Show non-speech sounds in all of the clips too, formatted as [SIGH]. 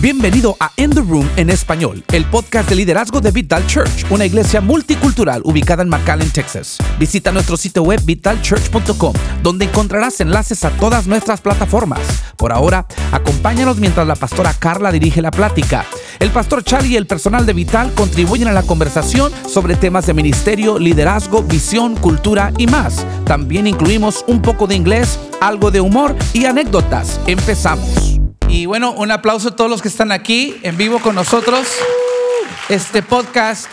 Bienvenido a In the Room en español, el podcast de liderazgo de Vital Church, una iglesia multicultural ubicada en McAllen, Texas. Visita nuestro sitio web vitalchurch.com, donde encontrarás enlaces a todas nuestras plataformas. Por ahora, acompáñanos mientras la pastora Carla dirige la plática. El pastor Charlie y el personal de Vital contribuyen a la conversación sobre temas de ministerio, liderazgo, visión, cultura y más. También incluimos un poco de inglés, algo de humor y anécdotas. Empezamos. Y bueno, un aplauso a todos los que están aquí en vivo con nosotros. Este podcast,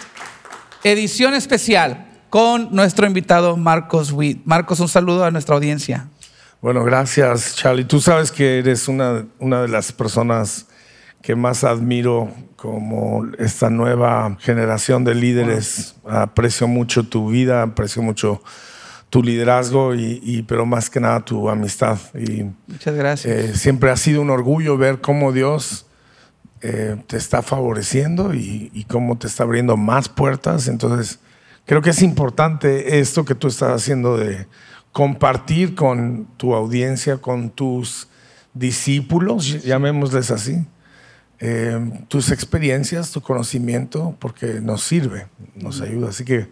edición especial con nuestro invitado Marcos Witt. Marcos, un saludo a nuestra audiencia. Bueno, gracias, Charlie. Tú sabes que eres una, una de las personas que más admiro como esta nueva generación de líderes. Aprecio mucho tu vida, aprecio mucho tu liderazgo y, pero más que nada tu amistad. Y, Muchas gracias. eh, siempre ha sido un orgullo ver cómo Dios eh, te está favoreciendo y, y cómo te está abriendo más puertas. Entonces, creo que es importante esto que tú estás haciendo de compartir con tu audiencia, con tus discípulos, llamémosles así, eh, tus experiencias, tu conocimiento, porque nos sirve, nos ayuda. Así que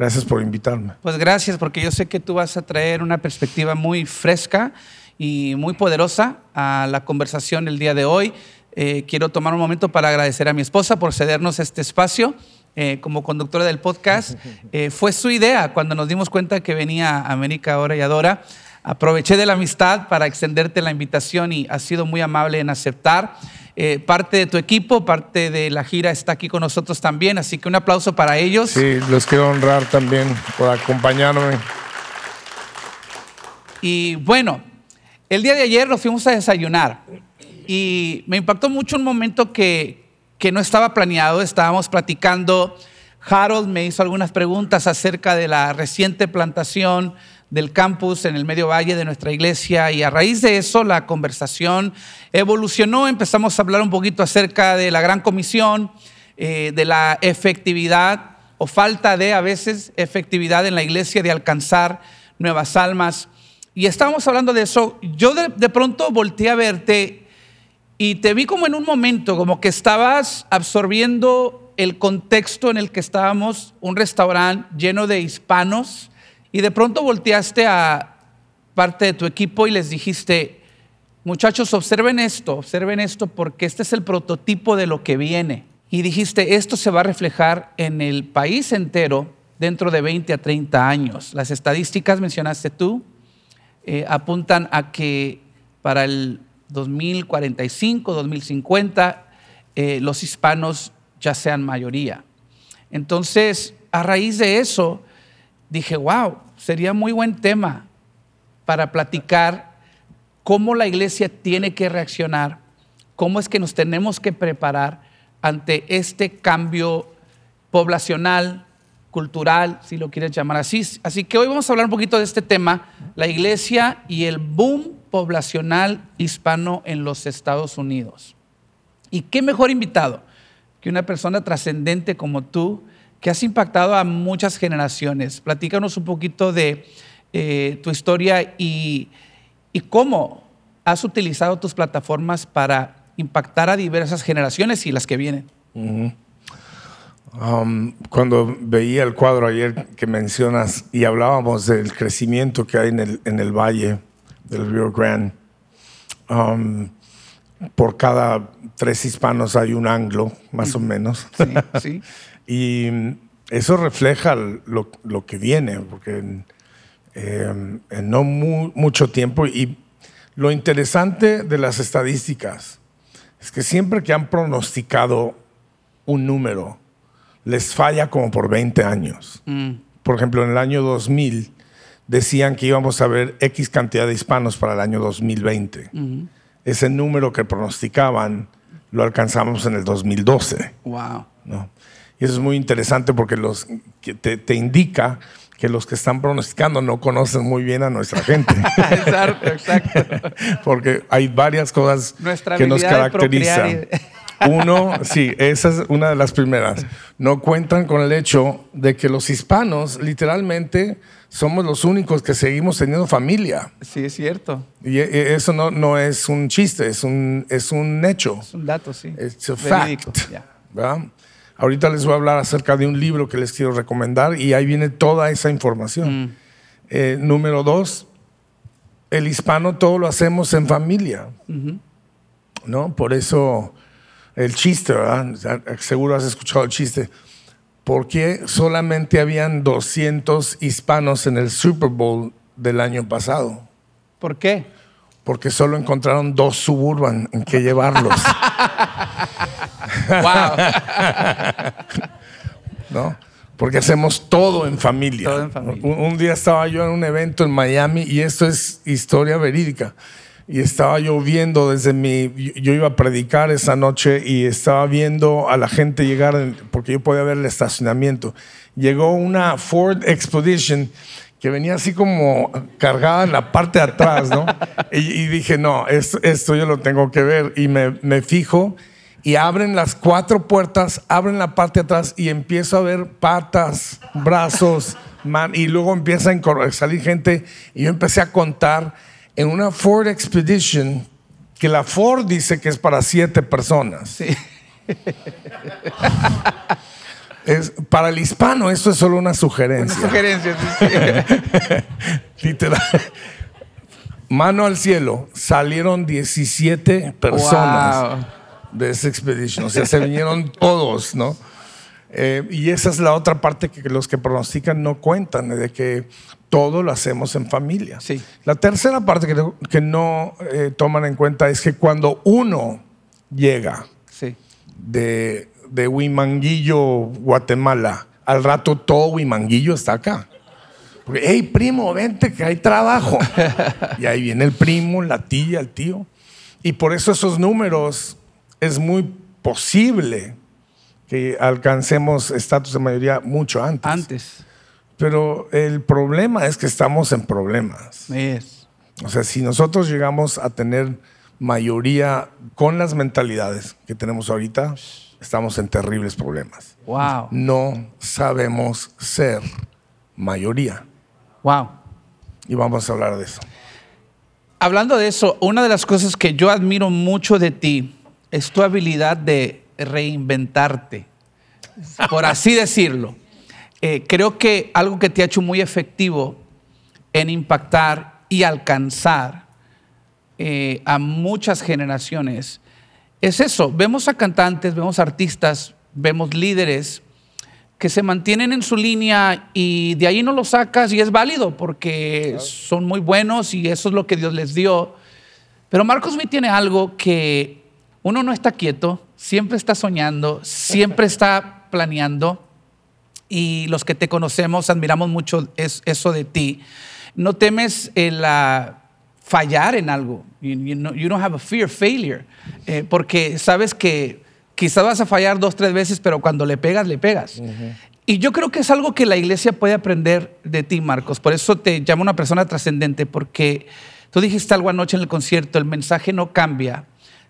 gracias por invitarme. Pues gracias, porque yo sé que tú vas a traer una perspectiva muy fresca y muy poderosa a la conversación el día de hoy. Eh, quiero tomar un momento para agradecer a mi esposa por cedernos este espacio. eh, como conductora del podcast, [LAUGHS] Eh, fue su idea cuando nos dimos cuenta que venía América Ahora y Adora. Aproveché de la amistad para extenderte la invitación y has sido muy amable en aceptar. Eh, parte de tu equipo, parte de la gira está aquí con nosotros también, así que un aplauso para ellos. Sí, los quiero honrar también por acompañarme. Y bueno, el día de ayer nos fuimos a desayunar y me impactó mucho un momento que, que no estaba planeado. Estábamos platicando, Harold me hizo algunas preguntas acerca de la reciente plantación del campus en el medio valle de nuestra iglesia y a raíz de eso la conversación evolucionó, empezamos a hablar un poquito acerca de la gran comisión, eh, de la efectividad o falta de a veces efectividad en la iglesia de alcanzar nuevas almas. Y estábamos hablando de eso. Yo de, de pronto volteé a verte y te vi como en un momento, como que estabas absorbiendo el contexto en el que estábamos, un restaurante lleno de hispanos, y de pronto volteaste a parte de tu equipo y les dijiste, muchachos, observen esto, observen esto, porque este es el prototipo de lo que viene. Y dijiste, esto se va a reflejar en el país entero dentro de 20 a 30 años. Las estadísticas, mencionaste tú, eh, apuntan a que para el 2045, 2050, eh, los hispanos ya sean mayoría. Entonces, a raíz de eso, dije, wow, sería muy buen tema para platicar cómo la iglesia tiene que reaccionar, cómo es que nos tenemos que preparar ante este cambio poblacional, cultural, si lo quieres llamar así. Así que hoy vamos a hablar un poquito de este tema, la iglesia y el boom poblacional hispano en los Estados Unidos. Y qué mejor invitado que una persona trascendente como tú, que has impactado a muchas generaciones. Platícanos un poquito de eh, tu historia y, y cómo has utilizado tus plataformas para impactar a diversas generaciones y las que vienen. Um, cuando veía el cuadro ayer que mencionas y hablábamos del crecimiento que hay en el, en el valle del Río Grande, um, por cada tres hispanos hay un anglo, más o menos. Sí, sí. [LAUGHS] Y mm, eso refleja lo, lo que viene, porque en, eh, en no mu- mucho tiempo. Y lo interesante de las estadísticas es que siempre que han pronosticado un número, les falla como por 20 años. Mm, Por ejemplo, en el año 2000 decían que íbamos a ver X cantidad de hispanos para el año 2020. ujú. Ese número que pronosticaban lo alcanzamos en el 2012. Wow. ¿no? Y eso es muy interesante porque los, que te, te indica que los que están pronosticando no conocen muy bien a nuestra gente. [LAUGHS] exacto, exacto. [LAUGHS] porque hay varias cosas Nuestra que nos caracterizan. [LAUGHS] Uno, sí, esa es una de las primeras. No cuentan con el hecho de que los hispanos literalmente somos los únicos que seguimos teniendo familia. Sí, es cierto. Y e- eso no, no es un chiste, es un, es un hecho. Es un dato, sí. A Verídico, fact. ya. ¿verdad? Ahorita les voy a hablar acerca de un libro que les quiero recomendar y ahí viene toda esa información. Mm. Eh, número dos, el hispano todo lo hacemos en familia. ¿No? Por eso el chiste, ¿verdad? Seguro has escuchado el chiste. ¿Por qué solamente habían 200 hispanos en el Super Bowl del año pasado? ¿Por qué? Porque solo encontraron dos suburban en que llevarlos. Wow. ¿no? Porque hacemos todo en familia. Todo en familia. Un, un día estaba yo en un evento en Miami y esto es historia verídica. Y estaba yo viendo desde mi. Yo iba a predicar esa noche y estaba viendo a la gente llegar, porque yo podía ver el estacionamiento. Llegó una Ford Expedition que venía así como cargada en la parte de atrás, ¿no? [LAUGHS] y, y dije, no, esto, esto yo lo tengo que ver. Y me, me fijo y abren las cuatro puertas, abren la parte de atrás y empiezo a ver patas, brazos, man, y luego empieza a salir gente y yo empecé a contar en una Ford Expedition que la Ford dice que es para siete personas. Sí. [LAUGHS] Es, para el hispano esto es solo una sugerencia. Sugerencias. sí, sí. [LAUGHS] Literal. Mano al cielo, salieron 17 personas Wow. de esa expedition. O sea, se vinieron todos, ¿no? Eh, y esa es la otra parte que los que pronostican no cuentan, de que todo lo hacemos en familia. Sí. La tercera parte que, no- que no eh, toman en cuenta es que cuando uno llega Sí. de, de Huimanguillo, Guatemala, al rato todo Huimanguillo está acá. Porque, hey, primo, vente que hay trabajo. [LAUGHS] y ahí viene el primo, la tía, el tío. Y por eso esos números es muy posible que alcancemos estatus de mayoría mucho antes. Antes. Pero el problema es que estamos en problemas. Es. O sea, si nosotros llegamos a tener mayoría con las mentalidades que tenemos ahorita, estamos en terribles problemas. Wow. No sabemos ser mayoría. Wow. Y vamos a hablar de eso. Hablando de eso, una de las cosas que yo admiro mucho de ti es tu habilidad de reinventarte, por así decirlo. Eh, creo que algo que te ha hecho muy efectivo en impactar y alcanzar eh, a muchas generaciones es eso. Vemos a cantantes, vemos artistas, vemos líderes que se mantienen en su línea y de ahí no lo sacas y es válido porque son muy buenos y eso es lo que Dios les dio. Pero Marcos Witt tiene algo que uno no está quieto, siempre está soñando, siempre está [LAUGHS] planeando y los que te conocemos admiramos mucho es- eso de ti. No temes el ah, fallar en algo. You, you know- you don't have a fear of failure. Eh, porque sabes que quizás vas a fallar dos, tres veces, pero cuando le pegas, le pegas. Y yo creo que es algo que la iglesia puede aprender de ti, Marcos. Por eso te llamo una persona trascendente, porque tú dijiste algo anoche en el concierto, el mensaje no cambia,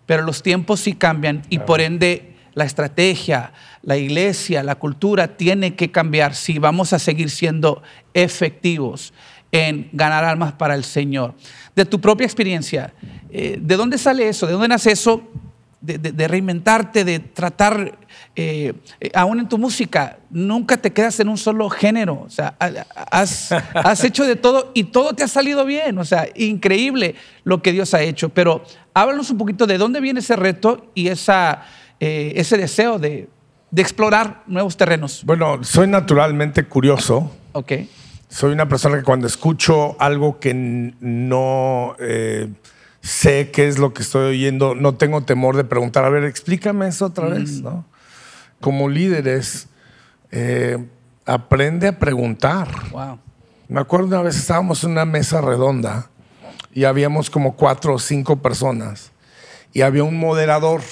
pero los tiempos sí cambian y por ende la estrategia, la iglesia, la cultura tiene que cambiar si vamos a seguir siendo efectivos en ganar almas para el Señor. De tu propia experiencia, eh, ¿de dónde sale eso? ¿De dónde nace eso? De, de- de reinventarte, de tratar, eh, eh, aún en tu música, nunca te quedas en un solo género. O sea, ha- has, [LAUGHS] has hecho de todo y todo te ha salido bien. O sea, increíble lo que Dios ha hecho. Pero háblanos un poquito de dónde viene ese reto y esa, eh, ese deseo de, de explorar nuevos terrenos. Bueno, soy naturalmente curioso. Ok. Soy una persona que cuando escucho algo que no eh, sé qué es lo que estoy oyendo, no tengo temor de preguntar, a ver, explícame eso otra vez, ¿no? Como líderes, eh, aprende a preguntar. Wow. Me acuerdo una vez estábamos en una mesa redonda y habíamos como cuatro o cinco personas y había un moderador.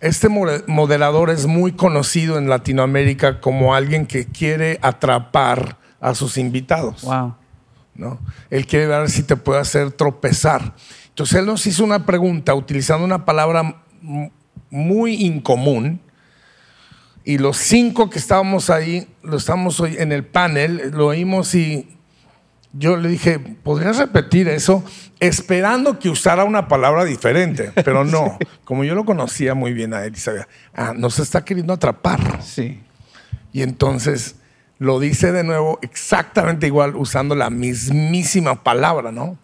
Este moderador es muy conocido en Latinoamérica como alguien que quiere atrapar a sus invitados. Wow. ¿no? Él quiere ver si te puede hacer tropezar. Entonces él nos hizo una pregunta utilizando una palabra muy incomún. Y los cinco que estábamos ahí, lo estamos hoy en el panel, lo oímos y yo le dije, ¿podrías repetir eso? Esperando que usara una palabra diferente, pero no. [LAUGHS] Como yo lo conocía muy bien a él sabía, ah, nos está queriendo atrapar. Sí. Y entonces lo dice de nuevo exactamente igual, usando la mismísima palabra, ¿no?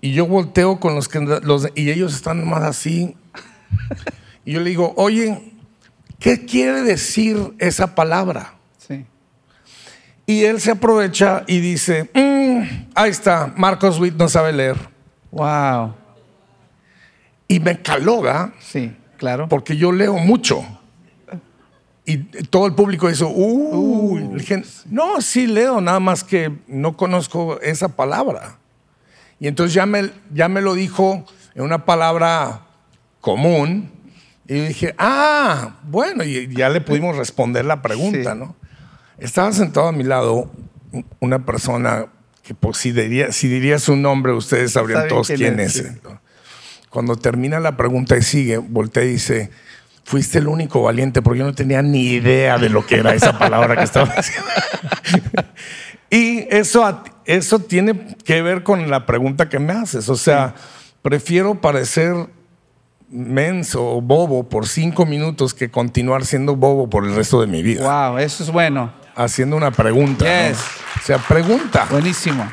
Y yo volteo con los que los, y ellos están más así. [LAUGHS] Y yo le digo, oye, ¿qué quiere decir esa palabra? Sí. Y él se aprovecha y dice, "Mm, ahí está, Marcos Witt no sabe leer. Wow. Y me caloga Sí, claro. porque yo leo mucho. Y todo el público dice, uy, Le dije, no, sí leo, nada más que no conozco esa palabra. Y entonces ya me, ya me lo dijo en una palabra común. Y yo dije, ah, bueno, y ya le pudimos responder la pregunta, Sí. ¿no? Estaba sentado a mi lado una persona que pues, si, diría, si diría su nombre, ustedes sabrían todos quién quién es, es. Cuando termina la pregunta y sigue, voltea y dice, fuiste el único valiente porque yo no tenía ni idea de lo que era esa palabra que estaba diciendo. [LAUGHS] y eso, eso tiene que ver con la pregunta que me haces. O sea, prefiero parecer menso o bobo por cinco minutos que continuar siendo bobo por el resto de mi vida. Wow, eso es bueno. Haciendo una pregunta. ¿no? Yes. O sea, pregunta. Buenísimo.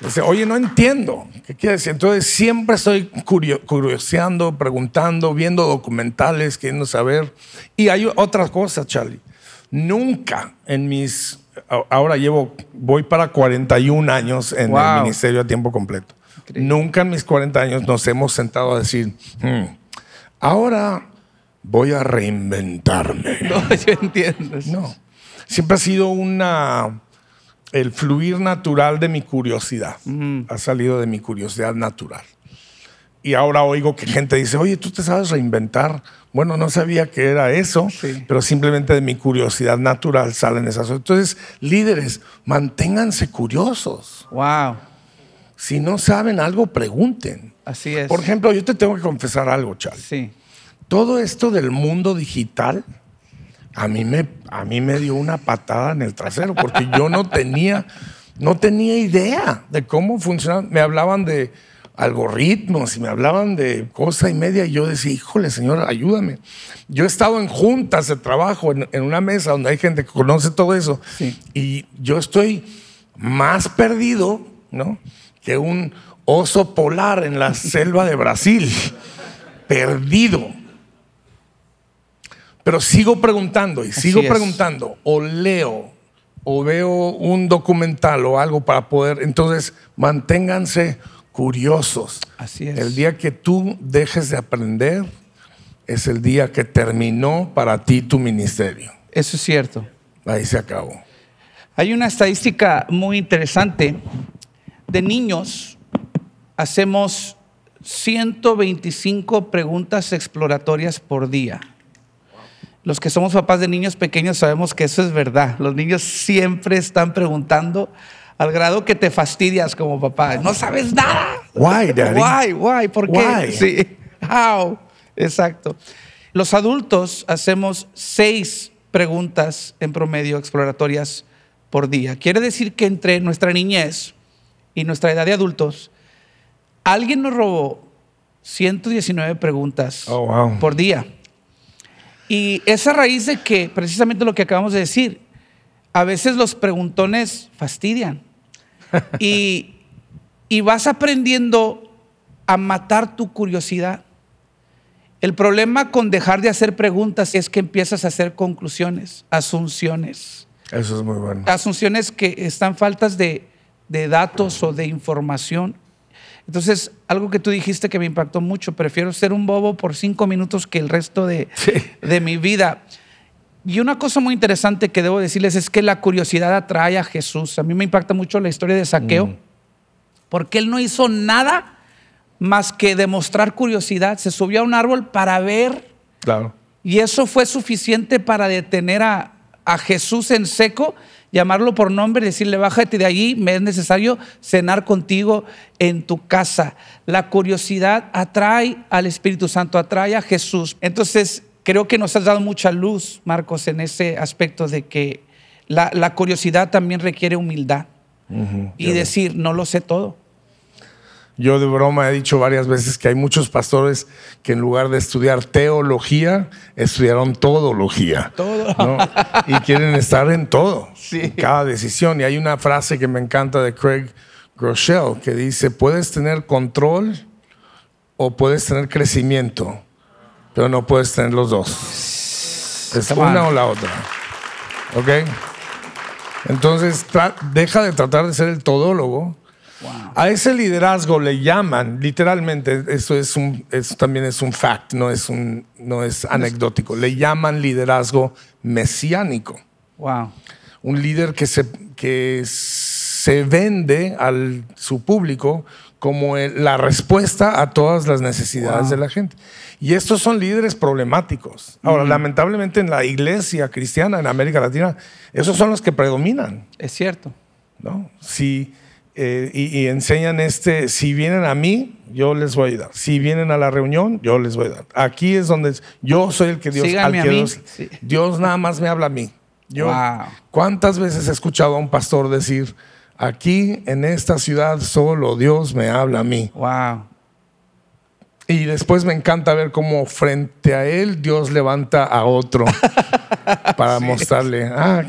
Dice, oye, no entiendo. ¿Qué quiere decir? Entonces siempre estoy curio- curioseando, preguntando, viendo documentales, queriendo saber. Y hay otra cosa, Charlie. Nunca en mis... Ahora llevo, voy para 41 años en Wow. el ministerio a tiempo completo. Increíble. Nunca en mis 40 años nos hemos sentado a decir, "Hmm, ahora voy a reinventarme. [LAUGHS] No, yo entiendo. No. Siempre ha sido una. El fluir natural de mi curiosidad. Ha salido de mi curiosidad natural. Y ahora oigo que gente dice, oye, tú te sabes reinventar. Bueno, no sabía que era eso, Sí. pero simplemente de mi curiosidad natural salen esas cosas. Entonces, líderes, manténganse curiosos. Wow. Si no saben algo, pregunten. Así es. Por ejemplo, yo te tengo que confesar algo, Charlie Sí. todo esto del mundo digital a mí me, a mí me dio una patada en el trasero porque yo no tenía, no tenía idea de cómo funcionaba. Me hablaban de algoritmos y me hablaban de cosa y media y yo decía, híjole, señor, ayúdame. Yo he estado en juntas de trabajo, en, en una mesa donde hay gente que conoce todo eso Sí. y yo estoy más perdido, ¿no? Que un oso polar en la selva de Brasil. Perdido. Pero sigo preguntando y sigo preguntando, o leo, o veo un documental o algo para poder. Entonces, manténganse curiosos. Así es. El día que tú dejes de aprender es el día que terminó para ti tu ministerio. Eso es cierto. Ahí se acabó. Hay una estadística muy interesante. De niños hacemos 125 preguntas exploratorias por día. Los que somos papás de niños pequeños sabemos que eso es verdad. Los niños siempre están preguntando al grado que te fastidias como papá. No sabes nada. Why, daddy? Why, why, ¿por qué? Why? Sí. How. Exacto. Los adultos hacemos seis preguntas en promedio exploratorias por día. Quiere decir que entre nuestra niñez y nuestra edad de adultos, alguien nos robó 119 preguntas Oh, wow. por día. Y es a raíz de que, precisamente lo que acabamos de decir, a veces los preguntones fastidian. [LAUGHS] y, y vas aprendiendo a matar tu curiosidad. El problema con dejar de hacer preguntas es que empiezas a hacer conclusiones, asunciones. Eso es muy bueno. Asunciones que están faltas de, de datos o de información. Entonces, algo que tú dijiste que me impactó mucho, prefiero ser un bobo por cinco minutos que el resto de, Sí. de mi vida. Y una cosa muy interesante que debo decirles es que la curiosidad atrae a Jesús. A mí me impacta mucho la historia de Saqueo, porque él no hizo nada más que demostrar curiosidad. Se subió a un árbol para ver Claro. y eso fue suficiente para detener a, a Jesús en seco, llamarlo por nombre decirle, bájate de allí, me es necesario cenar contigo en tu casa. La curiosidad atrae al Espíritu Santo, atrae a Jesús. Entonces, creo que nos has dado mucha luz, Marcos, en ese aspecto de que la, la curiosidad también requiere humildad y decir, no lo sé todo. Yo de broma he dicho varias veces que hay muchos pastores que en lugar de estudiar teología, estudiaron todología. Todo. ¿no? Y quieren estar en todo, [LAUGHS] Sí. en cada decisión. Y hay una frase que me encanta de Craig Groeschel que dice, puedes tener control o puedes tener crecimiento, pero no puedes tener los dos. Es Come on. una o la otra. ¿Ok? Entonces, deja de tratar de ser el todólogo. A ese liderazgo le llaman, literalmente, eso es un, eso también es un fact, no es un, no es anecdótico. Le llaman liderazgo mesiánico. Wow. Un líder que se, que se vende a su público como la respuesta a todas las necesidades Wow. de la gente. Y estos son líderes problemáticos. Ahora, lamentablemente en la iglesia cristiana en América Latina, esos son los que predominan. Es cierto. ¿no? Si, eh, y, y enseñan este, si vienen a mí, yo les voy a ayudar. Si vienen a la reunión, yo les voy a dar. Aquí es donde yo soy el que Dios, al que mí. Dios, Sí. Dios nada más me habla a mí. Yo, Wow. ¿Cuántas veces he escuchado a un pastor decir, aquí en esta ciudad solo Dios me habla a mí? Wow. Y después me encanta ver cómo frente a él Dios levanta a otro [LAUGHS] para mostrarle, ah,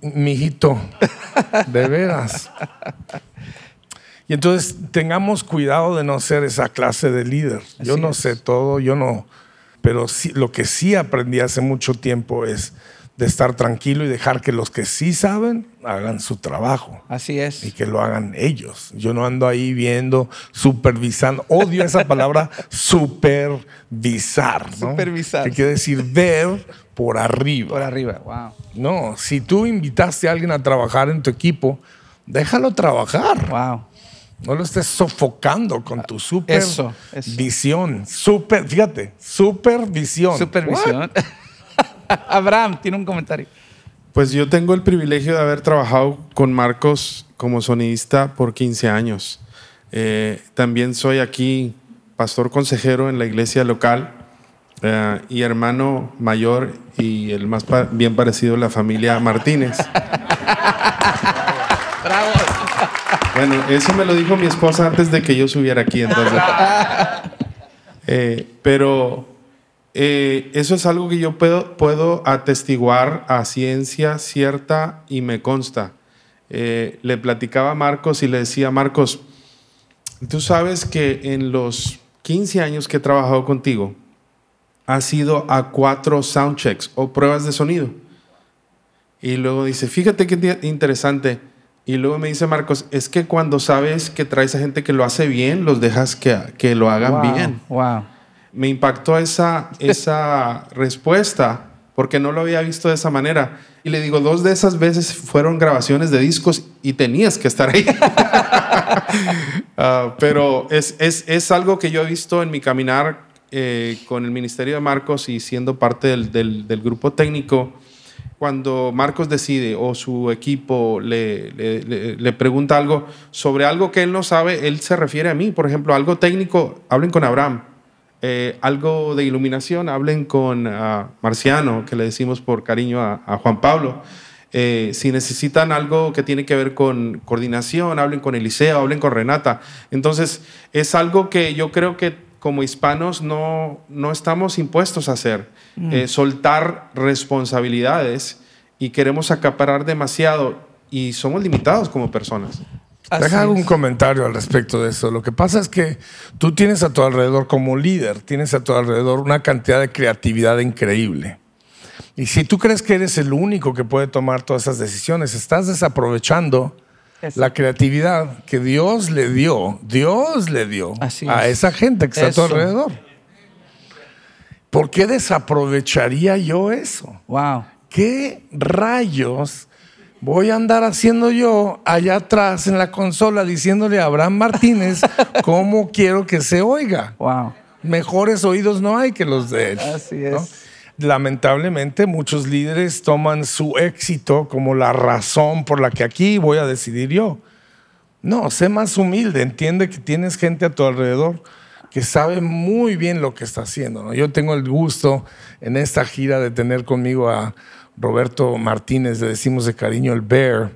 mijito, de veras. Y entonces tengamos cuidado de no ser esa clase de líder. Yo no es. sé todo, yo no, pero sí, lo que sí aprendí hace mucho tiempo es de estar tranquilo y dejar que los que sí saben hagan su trabajo Así y es. que lo hagan ellos. Yo no ando ahí viendo, supervisando. Odio esa palabra [LAUGHS] supervisar. ¿no? Supervisar. Que quiere decir ver por arriba. Por arriba. Wow. No, si tú invitaste a alguien a trabajar en tu equipo, déjalo trabajar. Wow. No lo estés sofocando con tu super Eso, eso. visión. Super, fíjate, supervisión. Supervisión. [LAUGHS] Abraham tiene un comentario. Pues yo tengo el privilegio de haber trabajado con Marcos como sonidista por 15 años. Eh, también soy aquí pastor consejero en la iglesia local eh, y hermano mayor y el más pa- bien parecido la familia Martínez. [LAUGHS] Bueno, eso me lo dijo mi esposa antes de que yo subiera aquí, entonces. [LAUGHS] Eh, pero eh, eso es algo que yo puedo, puedo atestiguar a ciencia cierta y me consta. Eh, le platicaba a Marcos y le decía, Marcos, tú sabes que en los 15 años que he trabajado contigo, has ido a cuatro soundchecks o pruebas de sonido. Y luego dice, fíjate qué interesante. Y luego me dice Marcos, es que cuando sabes que traes a gente que lo hace bien, los dejas que, que lo hagan Wow. bien. Wow. Me impactó esa, esa [LAUGHS] respuesta porque no lo había visto de esa manera. Y le digo, dos de esas veces fueron grabaciones de discos y tenías que estar ahí. [LAUGHS] Ah, pero es, es, es algo que yo he visto en mi caminar eh, con el Ministerio de Marcos y siendo parte del, del- del grupo técnico. Cuando Marcos decide o su equipo le, le- le- le pregunta algo sobre algo que él no sabe, él se refiere a mí. Por ejemplo, algo técnico, hablen con Abraham. Eh, algo de iluminación, hablen con ah, Marciano, que le decimos por cariño a, a Juan Pablo. Eh, si necesitan algo que tiene que ver con coordinación, hablen con Eliseo, hablen con Renata. Entonces, es algo que yo creo que como hispanos no, no estamos impuestos a hacer. Eh, soltar responsabilidades y queremos acaparar demasiado y somos limitados como personas. Así Deja un es. comentario al respecto de eso. Lo que pasa es que tú tienes a tu alrededor como líder, tienes a tu alrededor una cantidad de creatividad increíble. Y si tú crees que eres el único que puede tomar todas esas decisiones, estás desaprovechando Eso. la creatividad que Dios le dio, Dios le dio Así a es. esa gente que está a tu Eso. alrededor. ¿Por qué desaprovecharía yo eso? Wow. ¿Qué rayos voy a andar haciendo yo allá atrás en la consola diciéndole a Abraham Martínez [LAUGHS] cómo quiero que se oiga? Wow. Mejores oídos no hay que los de él. Así ¿no? es. lamentablemente muchos líderes toman su éxito como la razón por la que aquí voy a decidir yo. No, sé más humilde, entiende que tienes gente a tu alrededor que sabe muy bien lo que está haciendo. Yo tengo el gusto en esta gira de tener conmigo a Roberto Martínez, le decimos de cariño el Bear,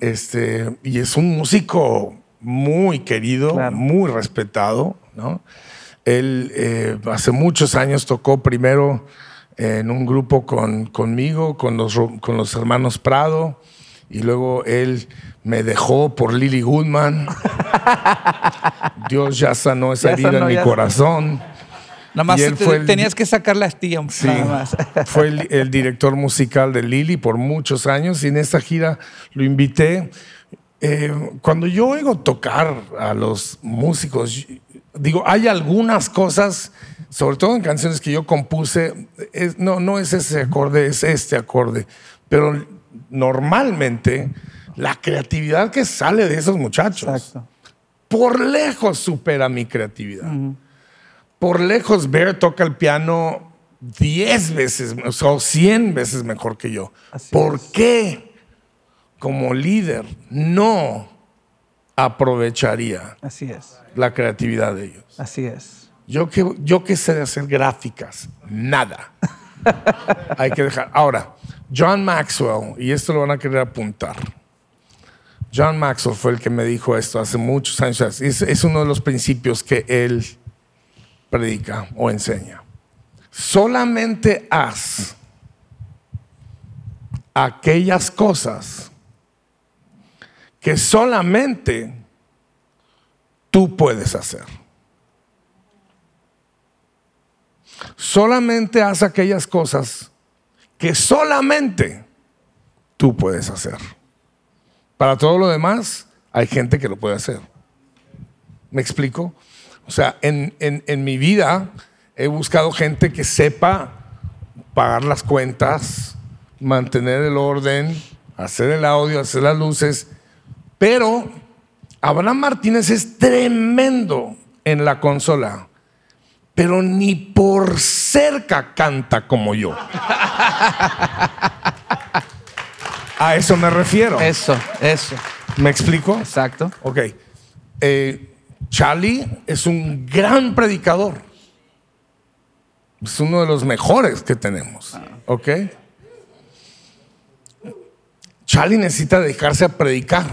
este, y es un músico muy querido, muy respetado. ¿no? Él eh, hace muchos años tocó primero en un grupo con, conmigo, con los, con los hermanos Prado, y luego él me dejó por Lily Goodman. [LAUGHS] Dios ya sanó esa herida en mi corazón. Nada más tenías que sacar la astilla. Sí, más. [LAUGHS] fue el, director musical de Lily por muchos años y en esta gira lo invité. Eh, cuando yo oigo tocar a los músicos, digo, hay algunas cosas, sobre todo en canciones que yo compuse, no, no es ese acorde, es este acorde, pero normalmente la creatividad que sale de esos muchachos por lejos supera mi creatividad. Por lejos, Bear toca el piano 10 veces o 100 veces mejor que yo. ¿Por qué como líder no aprovecharía Así es. la creatividad de ellos? Así es. Yo que, yo que sé de hacer gráficas, nada. [LAUGHS] Hay que dejar. Ahora, John Maxwell, y esto lo van a querer apuntar. John Maxwell fue el que me dijo esto hace muchos años. Es, es uno de los principios que él predica o enseña. Solamente haz aquellas cosas que solamente tú puedes hacer. Solamente haz aquellas cosas que solamente tú puedes hacer. Para todo lo demás, hay gente que lo puede hacer. ¿Me explico? O sea, en, mi vida he buscado gente que sepa pagar las cuentas, mantener el orden, hacer el audio, hacer las luces, pero Abraham Martínez es tremendo en la consola pero ni por cerca canta como yo. A eso me refiero. Eso, eso. ¿Me explico? Exacto. Ok. Eh, Charlie es un gran predicador. Es uno de los mejores que tenemos. ¿Ok? Charlie necesita dedicarse a predicar.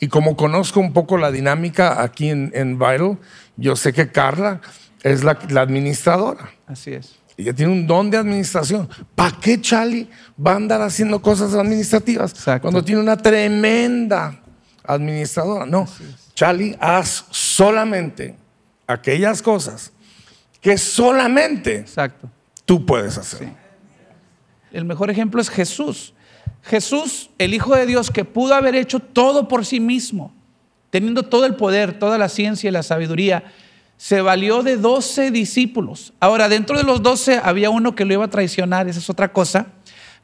Y como conozco un poco la dinámica aquí en, en Vital, yo sé que Carla es la, administradora. Así es. Ella tiene un don de administración. ¿Para qué Charlie va a andar haciendo cosas administrativas cuando tiene una tremenda administradora? No, Charlie, haz solamente aquellas cosas que solamente Exacto. tú puedes hacer. El mejor ejemplo es Jesús. Jesús, el Hijo de Dios, que pudo haber hecho todo por sí mismo, teniendo todo el poder, toda la ciencia y la sabiduría, se valió de 12 discípulos. Ahora, dentro de los 12 había uno que lo iba a traicionar, esa es otra cosa,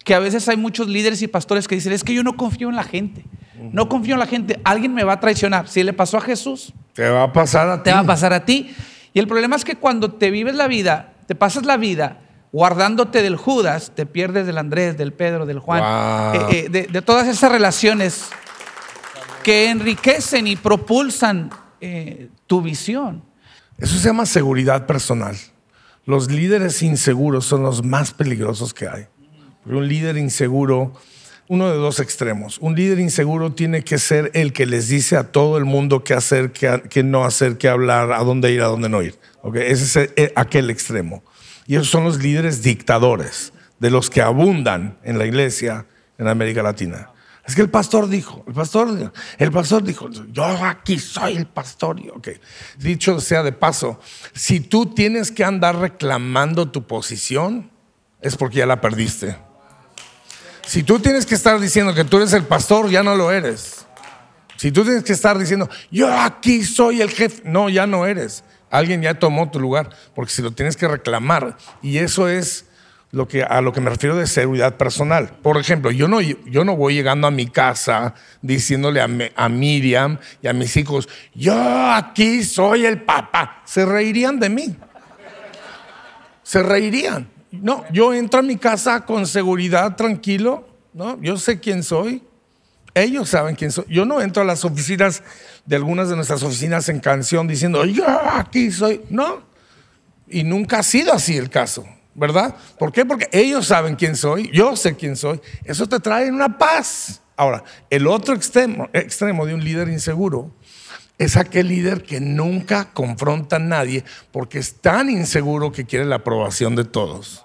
que a veces hay muchos líderes y pastores que dicen, es que yo no confío en la gente, no confío en la gente, alguien me va a traicionar. Si le pasó a Jesús, te va a pasar a ti. Te va a pasar a ti. Y el problema es que cuando te vives la vida, te pasas la vida guardándote del Judas, te pierdes del Andrés, del Pedro, del Juan, eh, eh, de, todas esas relaciones que enriquecen y propulsan eh, tu visión. Eso se llama seguridad personal. Los líderes inseguros son los más peligrosos que hay. un líder inseguro, uno de dos extremos. Un líder inseguro tiene que ser el que les dice a todo el mundo qué hacer, qué, no hacer, qué hablar, a dónde ir, a dónde no ir. Ese es eh, aquel extremo. Y esos son los líderes dictadores, de los que abundan en la iglesia en América Latina. Es que el pastor dijo, el pastor, el pastor dijo, yo aquí soy el pastor. Okay. Dicho sea de paso, si tú tienes que andar reclamando tu posición, es porque ya la perdiste. Si tú tienes que estar diciendo que tú eres el pastor, ya no lo eres. Si tú tienes que estar diciendo, yo aquí soy el jefe, no, ya no eres. Alguien ya tomó tu lugar, porque si lo tienes que reclamar, y eso es lo que, a lo que me refiero de seguridad personal. Por ejemplo, yo no, yo no voy llegando a mi casa diciéndole a, a Miriam y a mis hijos, yo aquí soy el papá. Se reirían de mí. Se reirían. No, yo entro a mi casa con seguridad, tranquilo, ¿no? Yo sé quién soy. Ellos saben quién soy. Yo no entro a las oficinas de algunas de nuestras oficinas en canción diciendo, yo aquí soy. No. Y nunca ha sido así el caso, ¿verdad? ¿Por qué? Porque ellos saben quién soy, yo sé quién soy. Eso te trae una paz. Ahora, el otro extremo, de un líder inseguro es aquel líder que nunca confronta a nadie porque es tan inseguro que quiere la aprobación de todos.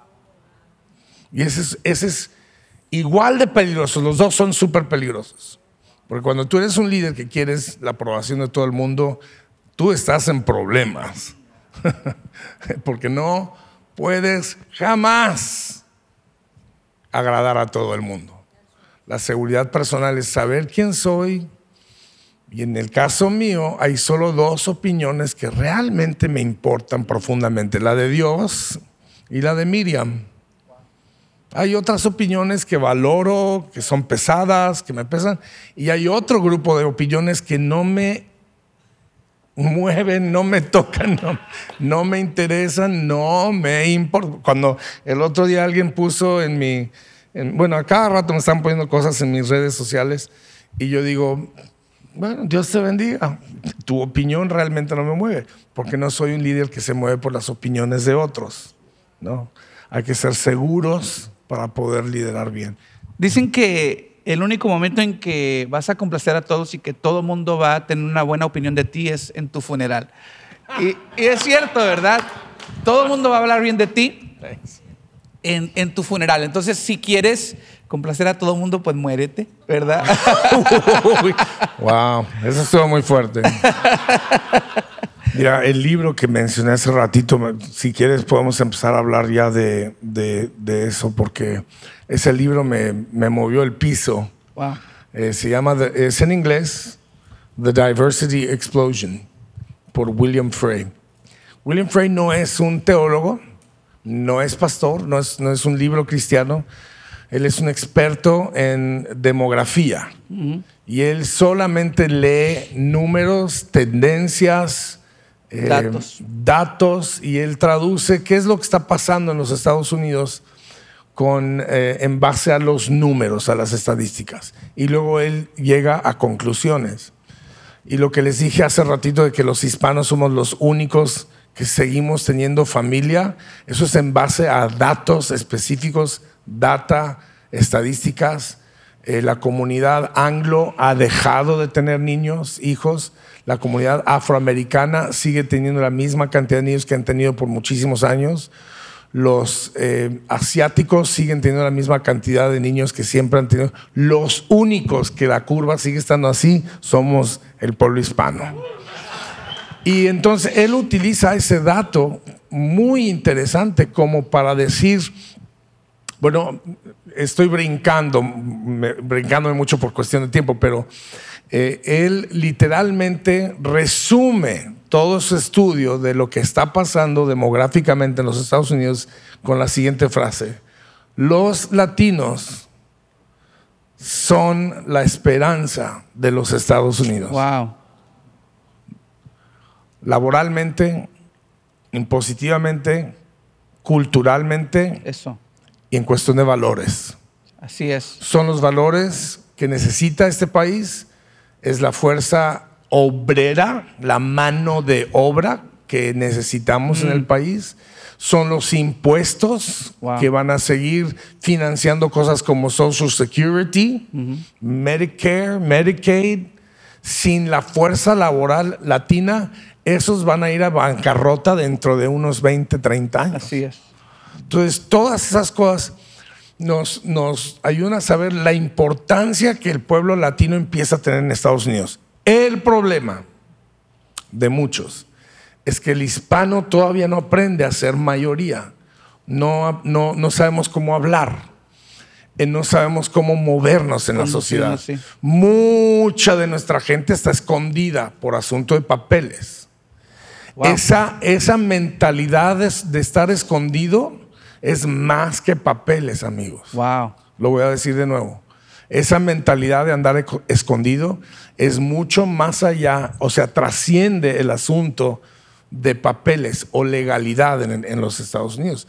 Y ese es, ese es igual de peligroso, los dos son súper peligrosos. Porque cuando tú eres un líder que quieres la aprobación de todo el mundo, tú estás en problemas. [LAUGHS] porque no puedes jamás agradar a todo el mundo. La seguridad personal es saber quién soy. Y en el caso mío hay solo dos opiniones que realmente me importan profundamente, la de Dios y la de Miriam. Hay otras opiniones que valoro, que son pesadas, que me pesan, y hay otro grupo de opiniones que no me mueven, no me tocan, no, me interesan, no me importa. Cuando el otro día alguien puso en mi, bueno, a cada rato me están poniendo cosas en mis redes sociales y yo digo, bueno, Dios te bendiga. Tu opinión realmente no me mueve, porque no soy un líder que se mueve por las opiniones de otros. No, hay que ser seguros para poder liderar bien. Dicen que el único momento en que vas a complacer a todos y que todo el mundo va a tener una buena opinión de ti es en tu funeral. Y, es cierto, ¿verdad? Todo el mundo va a hablar bien de ti en, en tu funeral. Entonces, si quieres complacer a todo el mundo, pues muérete, ¿verdad? [LAUGHS] wow, eso estuvo muy fuerte. Mira, el libro que mencioné hace ratito, si quieres podemos empezar a hablar ya de, de, eso, porque ese libro me, me movió el piso. Wow. Eh, se llama, es en inglés, The Diversity Explosion, por William Frey. William Frey no es un teólogo, no es pastor, no es, no es un libro cristiano, él es un experto en demografía y él solamente lee números, tendencias, eh, datos. datos. y él traduce qué es lo que está pasando en los Estados Unidos con, eh, en base a los números, a las estadísticas. Y luego él llega a conclusiones. Y lo que les dije hace ratito de que los hispanos somos los únicos que seguimos teniendo familia, eso es en base a datos específicos data, estadísticas. Eh, la comunidad anglo ha dejado de tener niños, hijos. La comunidad afroamericana sigue teniendo la misma cantidad de niños que han tenido por muchísimos años. Los eh, asiáticos siguen teniendo la misma cantidad de niños que siempre han tenido. Los únicos que la curva sigue estando así somos el pueblo hispano. Y entonces él utiliza ese dato muy interesante como para decir, bueno, estoy brincando, brincándome mucho por cuestión de tiempo, pero eh, él literalmente resume todo su estudio de lo que está pasando demográficamente en los Estados Unidos con la siguiente frase. Los latinos son la esperanza de los Estados Unidos. Wow. Laboralmente, impositivamente, culturalmente. Eso y en cuestión de valores. Así es. Son los valores que necesita este país, es la fuerza obrera, la mano de obra que necesitamos en el mm. país, son los impuestos que van a seguir financiando cosas como Social Security, Medicare, Medicaid. Sin la fuerza laboral latina, esos van a ir a bancarrota dentro de unos 20, 30 años. Así es. Entonces, todas esas cosas nos, nos ayudan a saber la importancia que el pueblo latino empieza a tener en Estados Unidos. El problema de muchos es que el hispano todavía no aprende a ser mayoría. No, no, no sabemos cómo hablar. Eh, no sabemos cómo movernos en la sociedad. Mucha de nuestra gente está escondida por asunto de papeles. Esa, esa mentalidad de estar escondido es más que papeles, amigos. Wow. Lo voy a decir de nuevo. Esa mentalidad de andar escondido es mucho más allá, o sea, trasciende el asunto de papeles o legalidad en, los Estados Unidos.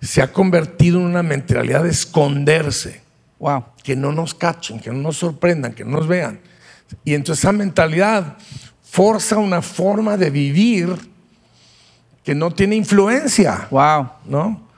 se ha convertido en una mentalidad de esconderse, Wow. que no nos cachen, que no nos sorprendan, que no nos vean. Y entonces esa mentalidad forza una forma de vivir que no tiene influencia. Wow. ¿no?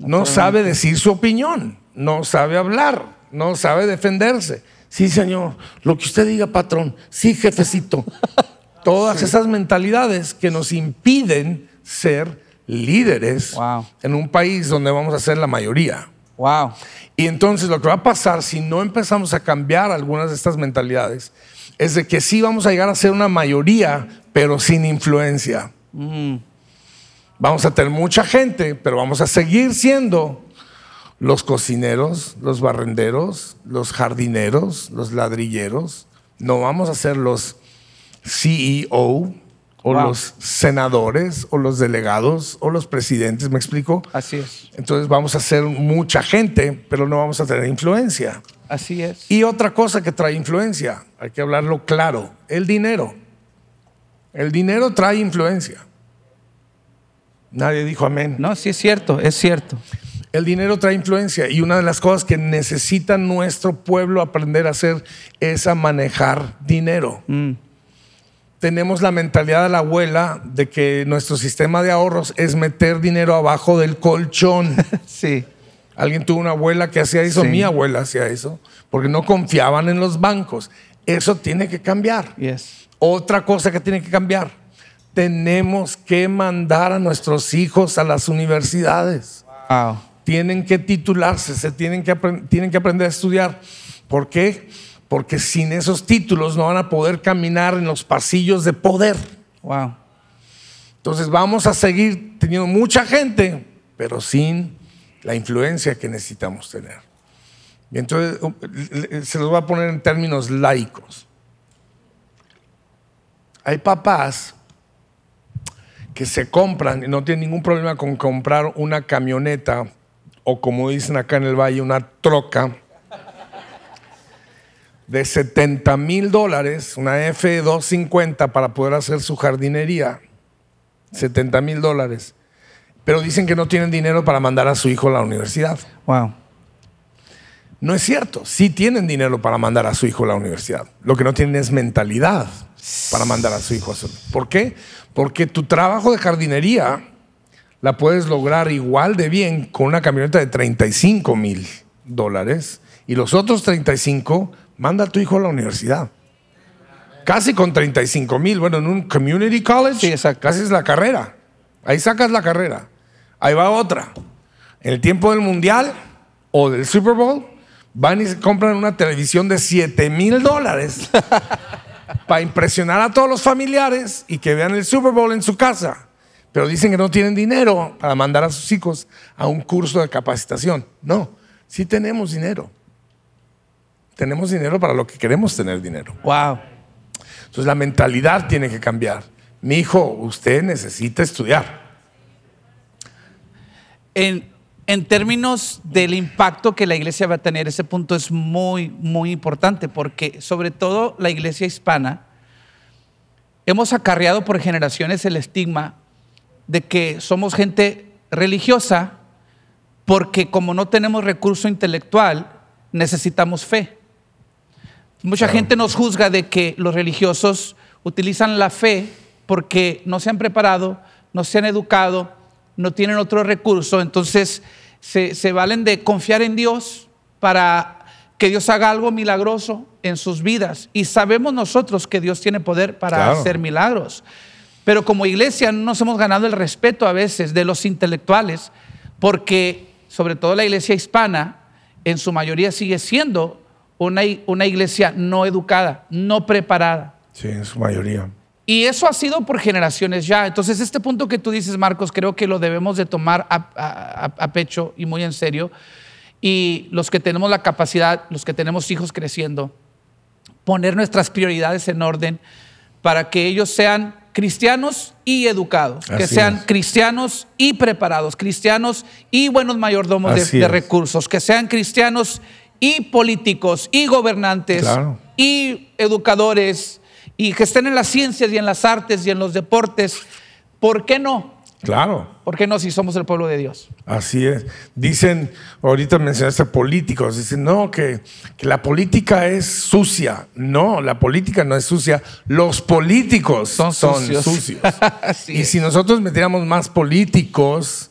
No sabe decir su opinión, no sabe hablar, no sabe defenderse. Sí, señor, lo que usted diga, patrón. Sí, jefecito. [LAUGHS] Todas esas mentalidades que nos impiden ser líderes Wow. en un país donde vamos a ser la mayoría. Wow. Y entonces lo que va a pasar si no empezamos a cambiar algunas de estas mentalidades es de que sí vamos a llegar a ser una mayoría, pero sin influencia. Vamos a tener mucha gente, pero vamos a seguir siendo los cocineros, los barrenderos, los jardineros, los ladrilleros. No vamos a ser los CEO o Wow. los senadores o los delegados o los presidentes, ¿me explico? Así es. Entonces vamos a ser mucha gente, pero no vamos a tener influencia. Así es. Y otra cosa que trae influencia, hay que hablarlo claro, el dinero. El dinero trae influencia. Nadie dijo amén. No, sí es cierto, es cierto. El dinero trae influencia y una de las cosas que necesita nuestro pueblo aprender a hacer es a manejar dinero. Mm. Tenemos la mentalidad de la abuela de que nuestro sistema de ahorros es meter dinero abajo del colchón. [LAUGHS] Sí. Alguien tuvo una abuela que hacía eso, Sí. mi abuela hacía eso, porque no confiaban en los bancos. Eso tiene que cambiar. Yes. Otra cosa que tiene que cambiar, tenemos que mandar a nuestros hijos a las universidades. Wow. Tienen que titularse, se tienen que, tienen que aprender a estudiar. ¿Por qué? Porque sin esos títulos no van a poder caminar en los pasillos de poder. Wow. Entonces vamos a seguir teniendo mucha gente, pero sin la influencia que necesitamos tener. Y entonces se los voy a poner en términos laicos. Hay papás que se compran y no tienen ningún problema con comprar una camioneta o como dicen acá en el valle, una troca de 70 mil dólares, una F250 para poder hacer su jardinería. 70 mil dólares. Pero dicen que no tienen dinero para mandar a su hijo a la universidad. Wow. No es cierto. Sí tienen dinero para mandar a su hijo a la universidad. Lo que no tienen es mentalidad para mandar a su hijo a su ¿Por qué? Porque tu trabajo de jardinería la puedes lograr igual de bien con una camioneta de 35 mil dólares y los otros 35 manda a tu hijo a la universidad. Casi con 35 mil. Bueno, en un community college, Sí, exacto. casi es la carrera. Ahí sacas la carrera. Ahí va otra. En el tiempo del mundial o del Super Bowl, van y se compran una televisión de 7 mil dólares [LAUGHS] para impresionar a todos los familiares y que vean el Super Bowl en su casa. Pero dicen que no tienen dinero para mandar a sus hijos a un curso de capacitación. No, sí tenemos dinero. Tenemos dinero para lo que queremos tener dinero. Wow. Entonces la mentalidad tiene que cambiar. Mi hijo, usted necesita estudiar. En, en términos del impacto que la iglesia va a tener, ese punto es muy, muy importante porque sobre todo la iglesia hispana, hemos acarreado por generaciones el estigma de que somos gente religiosa porque como no tenemos recurso intelectual, necesitamos fe. Mucha Claro. gente nos juzga de que los religiosos utilizan la fe porque no se han preparado, no se han educado, no tienen otro recurso, entonces se, se valen de confiar en Dios para que Dios haga algo milagroso en sus vidas. Y sabemos nosotros que Dios tiene poder para Claro. hacer milagros. Pero como iglesia no nos hemos ganado el respeto a veces de los intelectuales, porque sobre todo la iglesia hispana, en su mayoría sigue siendo una, una iglesia no educada, no preparada. Sí, en su mayoría. Y eso ha sido por generaciones ya. Entonces, este punto que tú dices, Marcos, creo que lo debemos de tomar a, a- a- a pecho y muy en serio. Y los que tenemos la capacidad, los que tenemos hijos creciendo, poner nuestras prioridades en orden para que ellos sean cristianos y educados, que sean es. cristianos y preparados, cristianos y buenos mayordomos de, recursos, que sean cristianos y políticos y gobernantes Claro. y educadores y que estén en las ciencias y en las artes y en los deportes. ¿Por qué no? Claro. ¿Por qué no si somos el pueblo de Dios? Así es. Dicen, ahorita mencionaste políticos, dicen, no, que, que la política es sucia. No, la política no es sucia. Los políticos Son son, sucios. [LAUGHS] y es. si nosotros metiéramos más políticos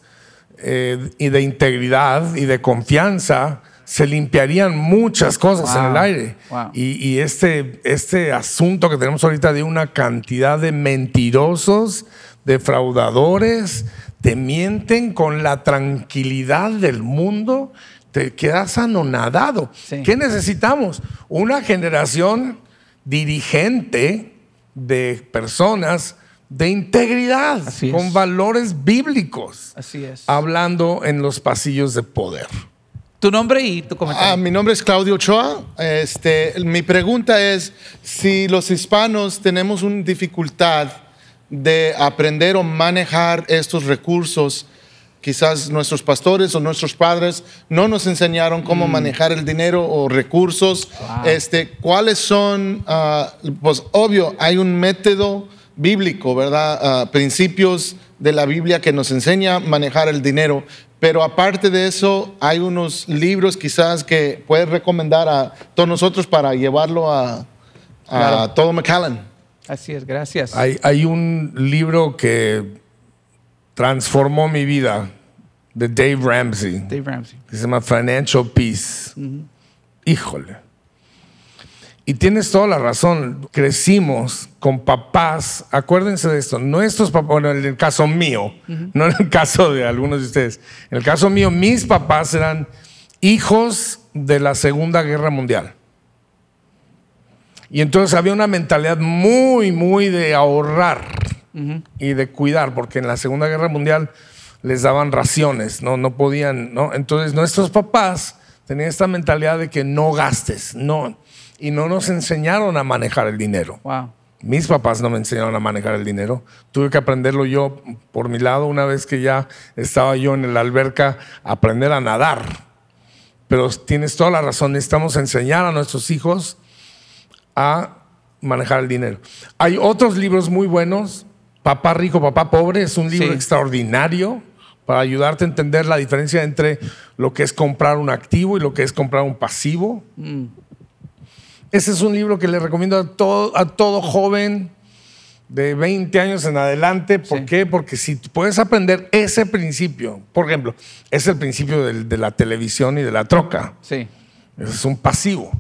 eh, y de integridad y de confianza, se limpiarían muchas cosas en el aire. Wow. Y, y este, este asunto que tenemos ahorita de una cantidad de mentirosos, defraudadores, te mienten con la tranquilidad del mundo, te quedas anonadado. Sí. ¿Qué necesitamos? Una generación dirigente de personas de integridad, con valores bíblicos, Así es. hablando en los pasillos de poder. Tu nombre y tu comentario. Ah, mi nombre es Claudio Ochoa. Este, mi pregunta es si los hispanos tenemos una dificultad de aprender o manejar estos recursos. Quizás nuestros pastores o nuestros padres no nos enseñaron cómo manejar el dinero o recursos. Wow. Este, ¿Cuáles son? ah, pues obvio, hay un método bíblico, ¿verdad? Ah, principios de la Biblia que nos enseña a manejar el dinero. Pero aparte de eso, hay unos libros quizás que puedes recomendar a todos nosotros para llevarlo a, a Claro. todo McAllen. Así es, gracias. Hay, hay un libro que transformó mi vida de Dave Ramsey, Dave Ramsey. que se llama Financial Peace. Híjole. Y tienes toda la razón. Crecimos con papás. Acuérdense de esto. Nuestros papás, bueno, en el caso mío, no en el caso de algunos de ustedes. En el caso mío, mis papás eran hijos de la Segunda Guerra Mundial. Y entonces había una mentalidad muy, muy de ahorrar y de cuidar, porque en la Segunda Guerra Mundial les daban raciones, no, no podían, ¿no? Entonces nuestros papás tenían esta mentalidad de que no gastes, no, y no nos enseñaron a manejar el dinero. Wow. Mis papás no me enseñaron a manejar el dinero. Tuve que aprenderlo yo por mi lado una vez que ya estaba yo en la alberca, aprender a nadar. Pero tienes toda la razón, necesitamos enseñar a nuestros hijos a manejar el dinero. Hay otros libros muy buenos. Papá rico, papá pobre es un libro Sí. extraordinario para ayudarte a entender la diferencia entre lo que es comprar un activo y lo que es comprar un pasivo. Ese es un libro que le recomiendo a todo, a todo joven de 20 años en adelante. ¿Por Sí. qué? Porque si puedes aprender ese principio, por ejemplo, es el principio del- de la televisión y de la troca. Sí. Es un pasivo.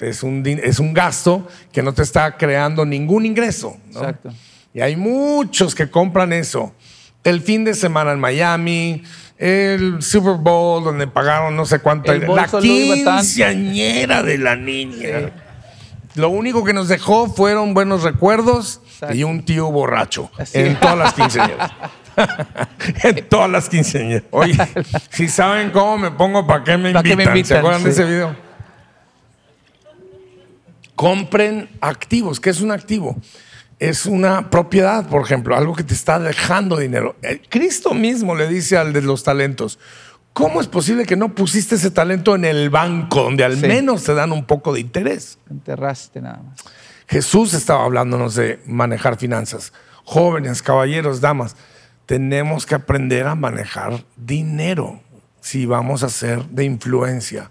Es un, es un gasto que no te está creando ningún ingreso. ¿no? Exacto. Y hay muchos que compran eso. El fin de semana en Miami, el Super Bowl donde pagaron no sé cuánto. El la quinceañera de la niña. Lo único que nos dejó fueron buenos recuerdos Exacto. y un tío borracho Así en todas las quinceañeras. [LAUGHS] en todas las quinceañeras. Oye, si saben cómo me pongo, ¿para qué me ¿Pa' invitan? qué me invitan? ¿Se acuerdan de ese video? Compren activos. ¿Qué es un activo? Es una propiedad, por ejemplo, algo que te está dejando dinero. Eh, Cristo mismo le dice al de los talentos, ¿cómo es posible que no pusiste ese talento en el banco donde al Sí. menos te dan un poco de interés? Enterraste nada más. Jesús estaba hablándonos de manejar finanzas. Jóvenes, caballeros, damas, tenemos que aprender a manejar dinero si vamos a ser de influencia.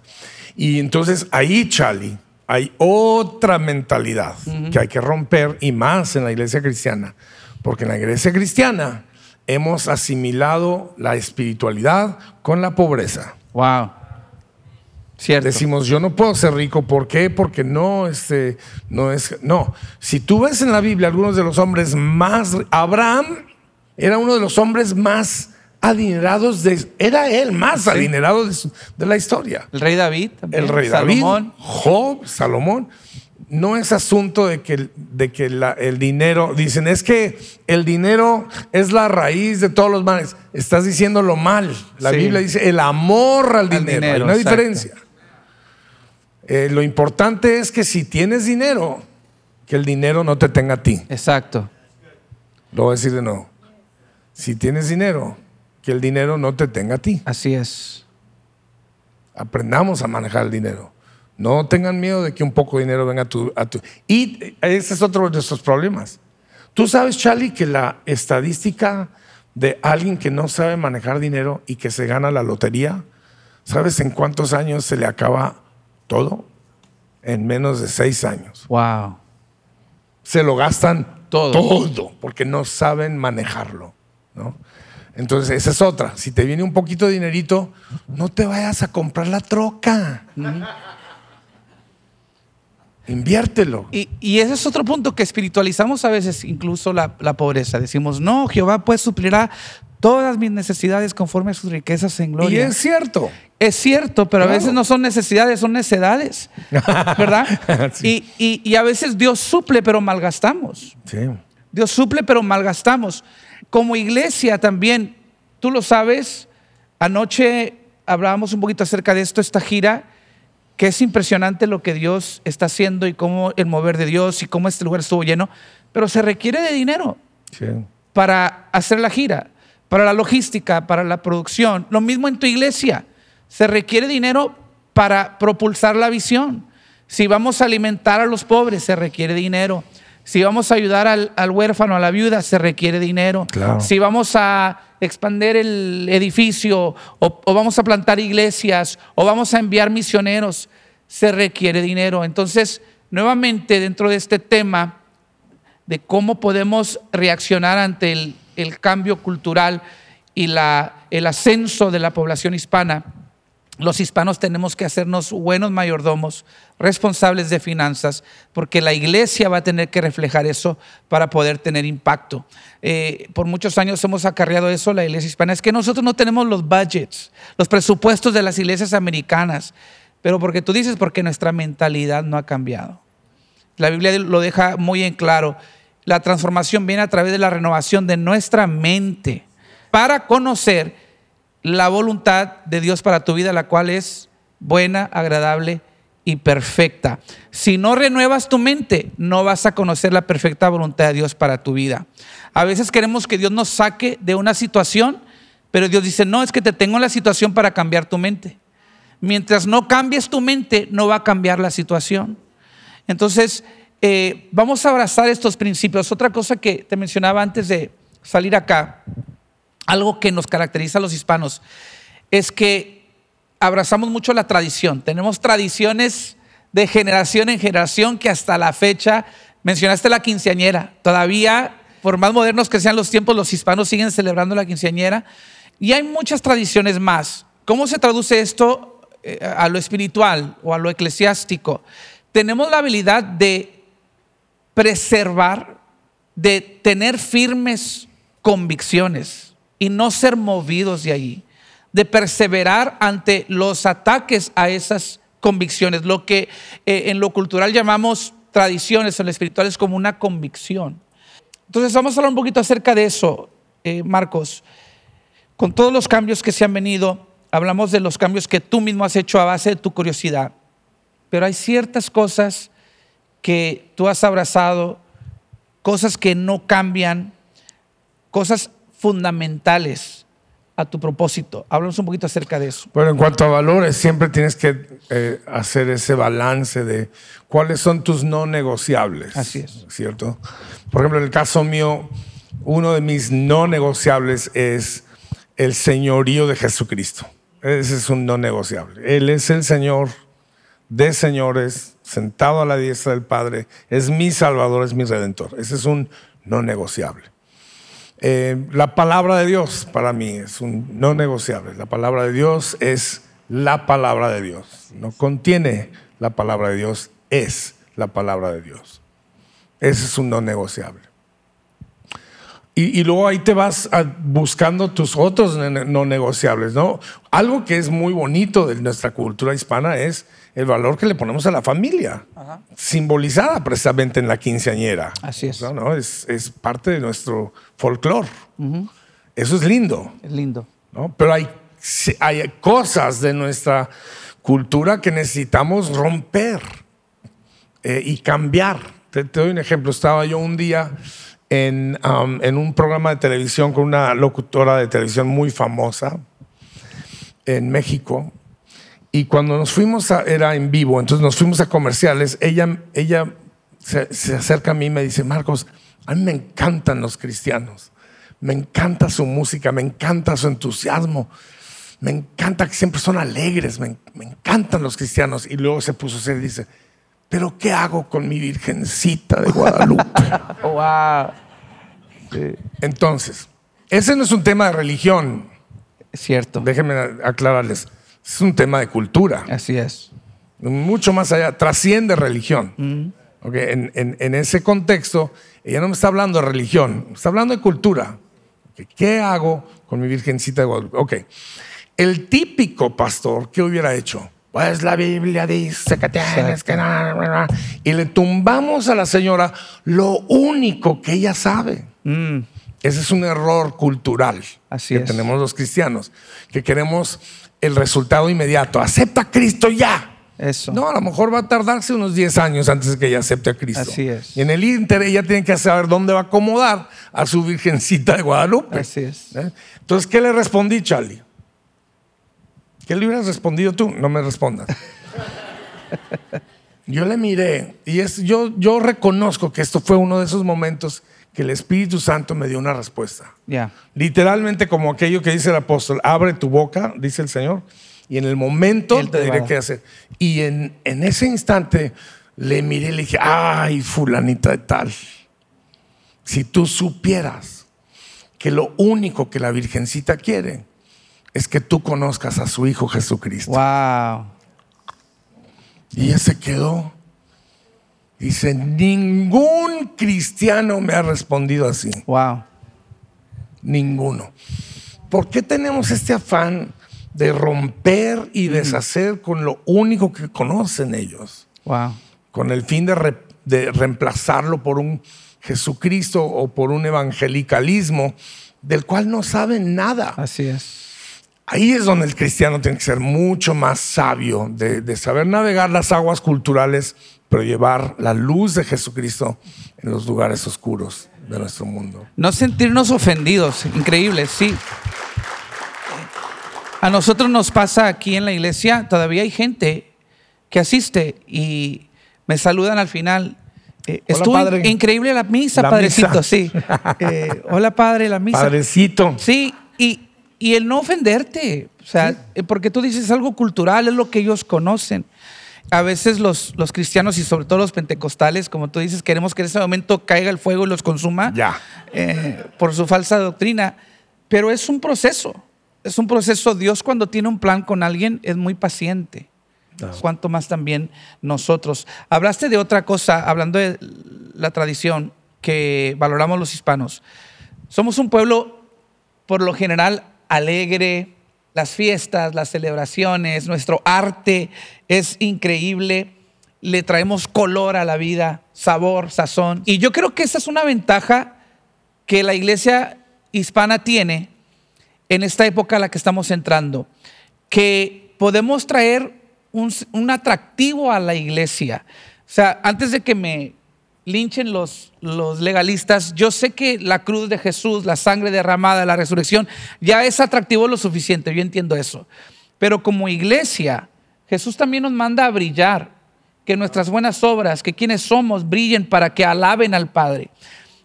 Y entonces ahí, Charlie, hay otra mentalidad que hay que romper y más en la iglesia cristiana. Porque en la iglesia cristiana hemos asimilado la espiritualidad con la pobreza. Wow. Cierto. Decimos, yo no puedo ser rico. ¿Por qué? Porque no, este, no es. No. Si tú ves en la Biblia algunos de los hombres más. Abraham era uno de los hombres más adinerados de. Era él más adinerado de, su- de la historia. el rey David. también, El rey Salomón. David, Job, Salomón. No es asunto de que, de que la- el dinero, dicen, es que el dinero es la raíz de todos los males. Estás diciéndolo mal. La Sí. Biblia dice el amor al dinero. Hay dinero, una exacto. diferencia. Eh, lo importante es que si tienes dinero, que el dinero no te tenga a ti. Exacto. Lo voy a decir de nuevo. Si tienes dinero, que el dinero no te tenga a ti. Así es. Aprendamos a manejar el dinero. No tengan miedo de que un poco de dinero venga a tu, a tu- Y ese es otro de nuestros problemas. Tú sabes, Charlie, que la estadística de alguien que no sabe manejar dinero y que se gana la lotería? ¿Sabes en cuántos años se le acaba todo? En menos de seis años. Wow. Se lo gastan Todo. todo porque no saben manejarlo. ¿no? Entonces, esa es otra. Si te viene un poquito de dinerito, no te vayas a comprar la troca. Inviértelo. Y, y ese es otro punto que espiritualizamos a veces, incluso la, la pobreza. Decimos, no, Jehová pues suplirá todas mis necesidades conforme a sus riquezas en Y gloria. es cierto. Es cierto, pero Claro. a veces no son necesidades, son necedades. [LAUGHS] ¿Verdad? Sí. y, y- y a veces Dios suple, pero malgastamos. Sí. Dios suple, pero malgastamos. Como iglesia también, tú lo sabes, anoche hablábamos un poquito acerca de esto, esta gira, que es impresionante lo que Dios está haciendo y cómo el mover de Dios y cómo este lugar estuvo lleno, pero se requiere de dinero Sí. para hacer la gira, para la logística, para la producción. Lo mismo en tu iglesia. Se requiere dinero para propulsar la visión. Si vamos a alimentar a los pobres, se requiere dinero. Si vamos a ayudar al, al huérfano, a la viuda, se requiere dinero. Claro. Si vamos a expander el edificio o, o vamos a plantar iglesias o vamos a enviar misioneros, se requiere dinero. Entonces, nuevamente dentro de este tema, de cómo podemos reaccionar ante el, cambio cultural y el ascenso de la población hispana. Los hispanos tenemos que hacernos buenos mayordomos, responsables de finanzas, porque la iglesia va a tener que reflejar eso para poder tener impacto. Eh, por muchos años hemos acarreado eso la iglesia hispana. Es que nosotros no tenemos los budgets, los presupuestos de las iglesias americanas, pero porque tú dices, porque nuestra mentalidad no ha cambiado. La Biblia lo deja muy en claro. La transformación viene a través de la renovación de nuestra mente para conocer la voluntad de Dios para tu vida, la cual es buena, agradable y perfecta. Si no renuevas tu mente, no vas a conocer la perfecta voluntad de Dios para tu vida. A veces queremos que Dios nos saque de una situación, pero Dios dice, no, es que te tengo en la situación para cambiar tu mente. Mientras no cambies tu mente, no va a cambiar la situación. Entonces, eh, vamos a abrazar estos principios. Otra cosa que te mencionaba antes de salir acá, algo que nos caracteriza a los hispanos, es que abrazamos mucho la tradición. Tenemos tradiciones de generación en generación que hasta la fecha, mencionaste la quinceañera, todavía, por más modernos que sean los tiempos, los hispanos siguen celebrando la quinceañera. Y hay muchas tradiciones más. ¿Cómo se traduce esto a lo espiritual o a lo eclesiástico? Tenemos la habilidad de preservar, de tener firmes convicciones y no ser movidos de allí, de perseverar ante los ataques a esas convicciones, lo que eh, en lo cultural llamamos tradiciones, en lo espiritual es como una convicción. Entonces vamos a hablar un poquito acerca de eso, eh, Marcos. Con todos los cambios que se han venido, hablamos de los cambios que tú mismo has hecho a base de tu curiosidad, pero hay ciertas cosas que tú has abrazado, cosas que no cambian, cosas fundamentales a tu propósito. Háblanos un poquito acerca de eso. Bueno, en cuanto a valores, siempre tienes que eh, hacer ese balance de cuáles son tus no negociables. Así es. ¿Cierto? Por ejemplo, en el caso mío, uno de mis no negociables es el señorío de Jesucristo. Ese es un no negociable. Él es el Señor de señores, sentado a la diestra del Padre. Es mi Salvador, es mi Redentor. Ese es un no negociable. Eh, la palabra de Dios para mí es un no negociable. La palabra de Dios es la palabra de Dios. No contiene la palabra de Dios, es la palabra de Dios. Ese es un no negociable. Y, y luego ahí te vas a- buscando tus otros ne- no negociables, ¿no? Algo que es muy bonito de nuestra cultura hispana es el valor que le ponemos a la familia, simbolizada precisamente en la quinceañera. Así es. ¿no? ¿no? Es, es parte de nuestro folclore. Eso es lindo, Es lindo. ¿no? Pero hay, hay cosas de nuestra cultura que necesitamos romper eh, y cambiar. Te, te doy un ejemplo. Estaba yo un día en, um, en un programa de televisión con una locutora de televisión muy famosa en México. Y cuando nos fuimos, a, era en vivo, entonces nos fuimos a comerciales, ella, ella se, se acerca a mí y me dice, Marcos, a mí me encantan los cristianos. me encanta su música, me encanta su entusiasmo, me encanta que siempre son alegres, me, me encantan los cristianos. Y luego se puso hacer y dice, pero ¿qué hago con mi virgencita de Guadalupe? [LAUGHS] Wow. Entonces, ese no es un tema de religión, Es cierto. déjenme aclararles, es un tema de cultura. Así es. mucho más allá, trasciende religión. Ok, En, en- en ese contexto, ella no me está hablando de religión, me está hablando de cultura. Ok, ¿Qué hago con mi Virgencita de Guadalupe? Ok, el típico pastor, ¿qué hubiera hecho? Pues la Biblia dice que tienes que... Y le tumbamos a la señora lo único que ella sabe. Mm, Ese es un error cultural Así que es. tenemos los cristianos, que queremos el resultado inmediato. Acepta a Cristo ya. Eso. No, a lo mejor va a tardarse unos 10 años antes de que ella acepte a Cristo. Así es. Y en el Inter ella tiene que saber dónde va a acomodar a su Virgencita de Guadalupe. Así es. ¿Eh? Entonces, ¿qué le respondí, Charlie? ¿Qué le hubieras respondido tú? No me respondas. [LAUGHS] Yo le miré y es, yo, yo reconozco que esto fue uno de esos momentos que el Espíritu Santo me dio una respuesta. Literalmente como aquello que dice el apóstol, abre tu boca, dice el Señor, y en el momento Él te diré qué hacer. Y en, en ese instante le miré y le dije, ay, fulanita de tal, si tú supieras que lo único que la Virgencita quiere es que tú conozcas a su Hijo Jesucristo. Wow. Y ella se quedó. Dice, ningún cristiano me ha respondido así. Wow. Ninguno. ¿Por qué tenemos este afán de romper y deshacer con lo único que conocen ellos? Wow. Con el fin de, re- de reemplazarlo por un Jesucristo o por un evangelicalismo del cual no saben nada. Así es. Ahí es donde el cristiano tiene que ser mucho más sabio, de, de saber navegar las aguas culturales, pero llevar la luz de Jesucristo en los lugares oscuros de nuestro mundo. No sentirnos ofendidos. Increíble, sí. A nosotros nos pasa aquí en la iglesia, todavía hay gente que asiste y me saludan al final. Eh, Hola, estuvo padre. increíble la misa, La padrecito, misa. sí. Eh, [LAUGHS] hola, padre, la misa. Padrecito. Sí, y, y el no ofenderte, o sea, eh, porque tú dices algo cultural, es lo que ellos conocen. A veces los, los cristianos y sobre todo los pentecostales, como tú dices, queremos que en ese momento caiga el fuego y los consuma Ya. eh, por su falsa doctrina, pero es un proceso, es un proceso. Dios cuando tiene un plan con alguien es muy paciente. Cuanto más también nosotros. Hablaste de otra cosa, hablando de la tradición que valoramos los hispanos. Somos un pueblo, por lo general, alegre, las fiestas, las celebraciones, nuestro arte es increíble, le traemos color a la vida, sabor, sazón. Y yo creo que esa es una ventaja que la iglesia hispana tiene en esta época a la que estamos entrando, que podemos traer un, atractivo a la iglesia. O sea, antes de que me linchen los, los legalistas, yo sé que la cruz de Jesús, la sangre derramada, la resurrección, ya es atractivo lo suficiente, yo entiendo eso. Pero como iglesia, Jesús también nos manda a brillar, que nuestras buenas obras, que quienes somos, brillen para que alaben al Padre.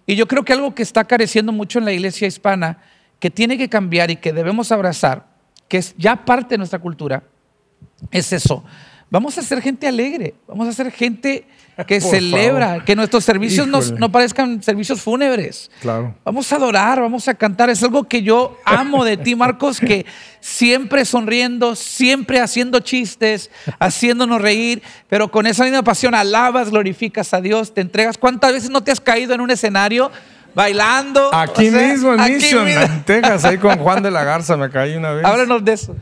Y yo creo que algo que está careciendo mucho en la iglesia hispana, que tiene que cambiar y que debemos abrazar, que es ya parte de nuestra cultura, es eso. Vamos a ser gente alegre, vamos a ser gente que celebra, favor. que nuestros servicios no, Híjole. no parezcan servicios fúnebres. Claro. Vamos a adorar, vamos a cantar. Es algo que yo amo de ti, Marcos, que siempre sonriendo, siempre haciendo chistes, haciéndonos reír, pero con esa misma pasión alabas, glorificas a Dios, te entregas. ¿Cuántas veces no te has caído en un escenario bailando? Aquí O sea, mismo en Mission, en Texas, ahí con Juan de la Garza me caí una vez. Háblanos de eso.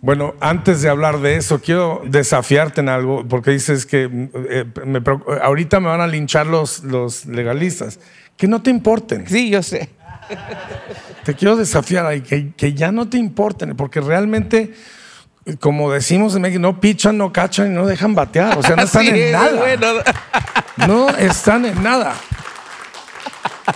Bueno, antes de hablar de eso, quiero desafiarte en algo, porque dices que eh, me ahorita me van a linchar los, los legalistas. Que no te importen. Sí, yo sé. Te quiero desafiar ahí, que, que ya no te importen, porque realmente, como decimos en México, no pichan, no cachan y no dejan batear. O sea, no [LAUGHS] están Sí, en nada. bueno. No están en nada.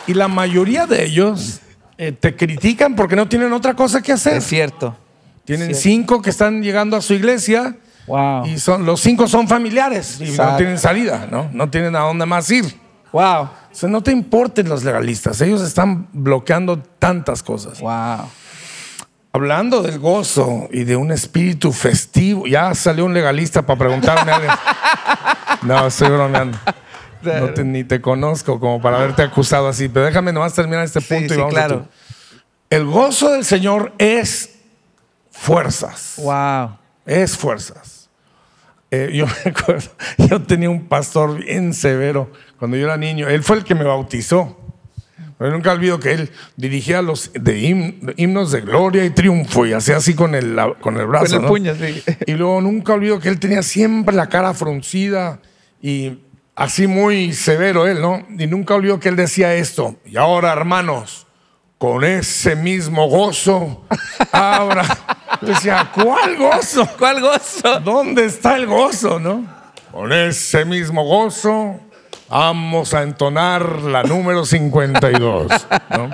Y la mayoría de ellos eh, te critican porque no tienen otra cosa que hacer. Es cierto. Tienen cinco que están llegando a su iglesia Wow. y son, los cinco son familiares y no tienen salida, ¿no? No tienen a dónde más ir. Wow. O sea, no te importen los legalistas, ellos están bloqueando tantas cosas. Wow. Hablando del gozo y de un espíritu festivo, ya salió un legalista para preguntarme algo. [LAUGHS] No, estoy bromeando. No te- ni te conozco como para haberte acusado así, pero déjame nomás terminar este Sí, punto y sí, vamos a claro. tu- El gozo del Señor es fuerzas. Wow. Es fuerzas. Eh, yo [LAUGHS] me acuerdo, yo tenía un pastor bien severo cuando yo era niño. Él fue el que me bautizó. Pero nunca olvido que él dirigía los de him- himnos de gloria y triunfo y hacía así con el, la- con el brazo. Con el ¿no? puño, sí. [LAUGHS] Y luego nunca olvido que él tenía siempre la cara fruncida y así muy severo él, ¿no? Y nunca olvido que él decía esto. Y ahora, hermanos, con ese mismo gozo, abra. [LAUGHS] Yo decía, ¿cuál gozo? ¿Cuál gozo? ¿Dónde está el gozo, no? Con ese mismo gozo, vamos a entonar la número 52, ¿no?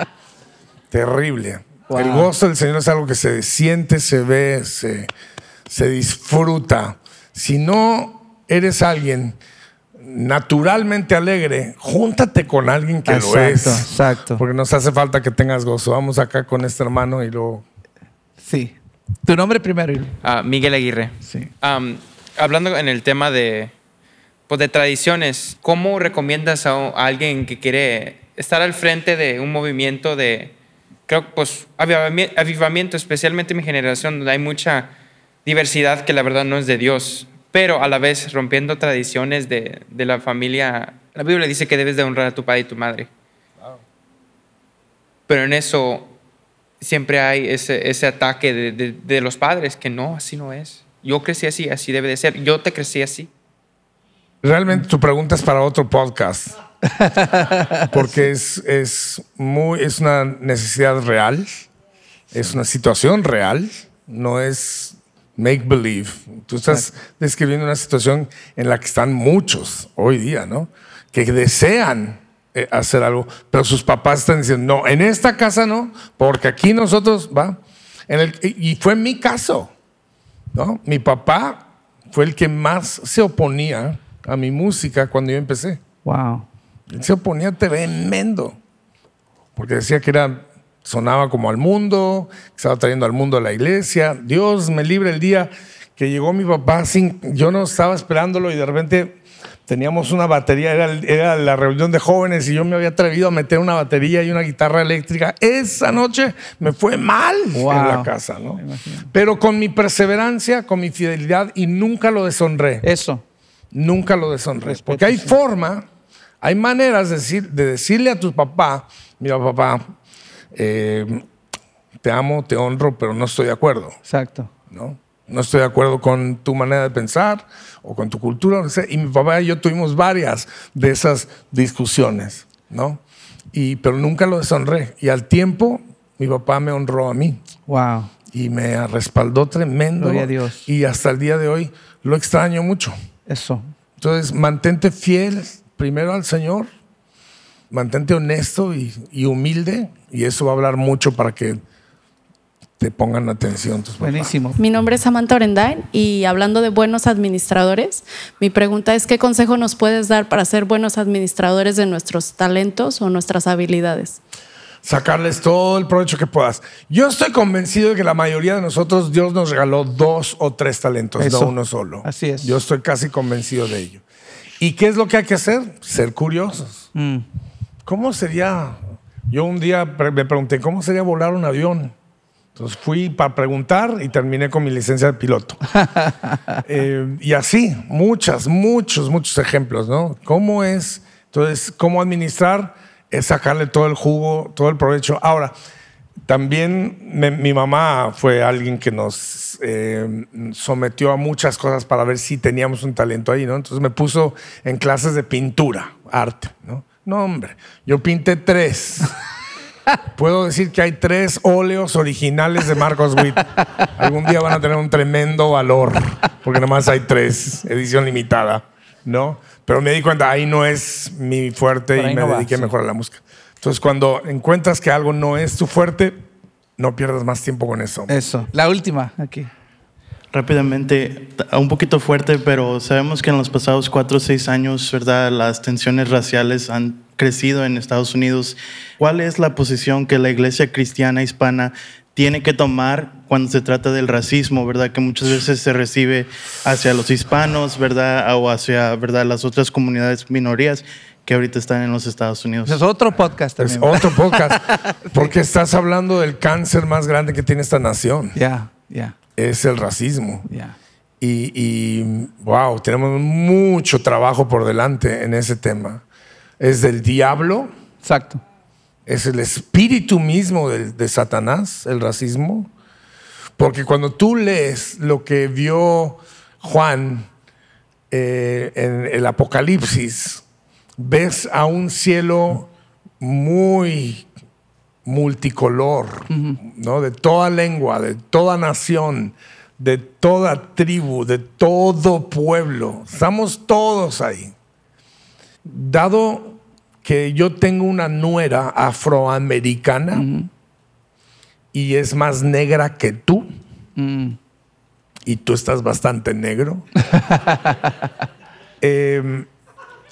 Terrible. Wow. El gozo del Señor es algo que se siente, se ve, se, se disfruta. Si no eres alguien naturalmente alegre, júntate con alguien que lo es. exacto. Porque nos hace falta que tengas gozo. Vamos acá con este hermano y luego... Sí. Tu nombre primero. Ah, Miguel Aguirre. Sí. Hablando en el tema de, pues, de tradiciones, ¿cómo recomiendas a, a alguien que quiere estar al frente de un movimiento de, creo que pues, avivami- avivamiento, especialmente en mi generación, donde hay mucha diversidad que la verdad no es de Dios, pero a la vez rompiendo tradiciones de, de la familia? La Biblia dice que debes de honrar a tu padre y tu madre. Pero en eso siempre hay ese, ese ataque de, de- de los padres, que no, así no es. Yo crecí así, así debe de ser. Yo te crecí así. Realmente tu pregunta es para otro podcast. [LAUGHS] Porque es, es, muy, es una necesidad real, es una situación real, no es make believe. Tú estás describiendo una situación en la que están muchos hoy día, ¿no? Que desean eh, hacer algo, pero sus papás están diciendo, no, en esta casa no, porque aquí nosotros, va. En el, y y fue mi caso. ¿no? Mi papá fue el que más se oponía a mi música cuando yo empecé. Wow. Él se oponía tremendo, porque decía que era, sonaba como al mundo, estaba trayendo al mundo a la iglesia. Dios me libre el día que llegó mi papá sin, yo no estaba esperándolo y de repente teníamos una batería, era, la reunión de jóvenes y yo me había atrevido a meter una batería y una guitarra eléctrica. Esa noche me fue mal Wow. en la casa, ¿no? Pero con mi perseverancia, con mi fidelidad y nunca lo deshonré. Eso. Nunca lo deshonré. Respeto, Porque hay sí. forma, hay maneras de, decir, de decirle a tu papá, mira papá, eh, te amo, te honro, pero no estoy de acuerdo. Exacto. ¿no? No estoy de acuerdo con tu manera de pensar o con tu cultura. Y mi papá y yo tuvimos varias de esas discusiones, ¿no? Y, pero nunca lo deshonré. Y al tiempo, mi papá me honró a mí Wow. y me respaldó tremendo. Gloria a Dios. Y hasta el día de hoy lo extraño mucho. Eso. Entonces, mantente fiel primero al Señor, mantente honesto y, y humilde, y eso va a hablar mucho para que te pongan atención tus papás. Buenísimo. Mi nombre es Samantha Orendain y hablando de buenos administradores, mi pregunta es ¿qué consejo nos puedes dar para ser buenos administradores de nuestros talentos o nuestras habilidades? Sacarles todo el provecho que puedas. Yo estoy convencido de que la mayoría de nosotros, Dios nos regaló dos o tres talentos, Eso. no uno solo. Así es. Yo estoy casi convencido de ello. ¿Y qué es lo que hay que hacer? Ser curiosos. Mm. ¿Cómo sería? Yo un día me pregunté, ¿cómo sería volar un avión? Entonces fui para preguntar y terminé con mi licencia de piloto. [LAUGHS] Eh, y así, muchas, muchos, muchos ejemplos, ¿no? ¿Cómo es? Entonces, ¿cómo administrar? Es sacarle todo el jugo, todo el provecho. Ahora, también me- mi mamá fue alguien que nos eh, sometió a muchas cosas para ver si teníamos un talento ahí, ¿no? Entonces me puso en clases de pintura, arte, ¿no? No, hombre, yo pinté tres. [LAUGHS] Puedo decir que hay tres óleos originales de Marcos Witt. Algún día van a tener un tremendo valor, porque nomás hay tres, edición limitada, ¿no? Pero me di cuenta, ahí no es mi fuerte Por y me no va, dediqué sí. a la música. Entonces, cuando encuentras que algo no es tu fuerte, no pierdas más tiempo con eso. Eso. La última aquí. Rápidamente, un poquito fuerte, pero sabemos que en los pasados cuatro o seis años, ¿verdad? Las tensiones raciales han crecido en Estados Unidos. ¿Cuál es la posición que la iglesia cristiana hispana tiene que tomar cuando se trata del racismo, verdad? Que muchas veces se recibe hacia los hispanos, ¿verdad? O hacia, ¿verdad? Las otras comunidades minorías que ahorita están en los Estados Unidos. Es otro podcast Es también. otro podcast. [LAUGHS] Porque estás hablando del cáncer más grande que tiene esta nación. Ya, ya, Es el racismo. Y, y, wow, tenemos mucho trabajo por delante en ese tema. Es del diablo, Exacto. es el espíritu mismo de, de Satanás, el racismo. Porque cuando tú lees lo que vio Juan eh, en el Apocalipsis, ves a un cielo muy multicolor, ¿no? De toda lengua, de toda nación, de toda tribu, de todo pueblo. Estamos todos ahí. Dado que yo tengo una nuera afroamericana y es más negra que tú, Mm, y tú estás bastante negro, [LAUGHS] eh,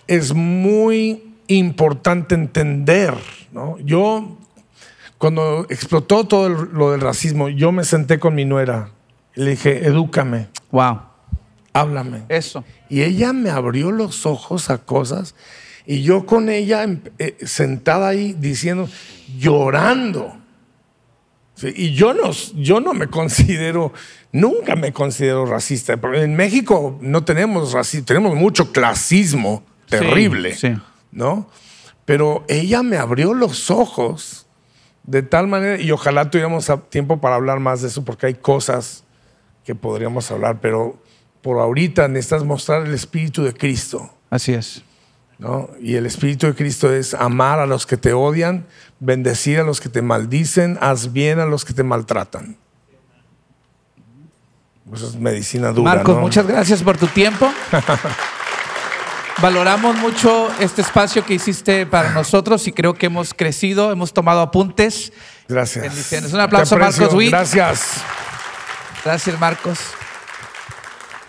es muy importante entender, ¿no? Yo, cuando explotó todo lo del racismo, yo me senté con mi nuera y le dije, edúcame, Wow. háblame. Eso. Y ella me abrió los ojos a cosas y yo con ella em- eh, sentada ahí diciendo, llorando. Sí, y yo no, yo no me considero, nunca me considero racista. Pero En México no tenemos racismo, tenemos mucho clasismo terrible, sí. ¿no? Pero ella me abrió los ojos de tal manera, y ojalá tuviéramos tiempo para hablar más de eso, porque hay cosas que podríamos hablar, pero por ahorita necesitas mostrar el Espíritu de Cristo. Así es. ¿no? Y el Espíritu de Cristo es amar a los que te odian, bendecir a los que te maldicen, haz bien a los que te maltratan. Eso es medicina dura. Marcos, ¿no? muchas gracias por tu tiempo. [LAUGHS] Valoramos mucho este espacio que hiciste para nosotros y creo que hemos crecido, hemos tomado apuntes. Gracias. Bendiciones. Un aplauso a. Marcos Witt. Gracias. Gracias, Marcos.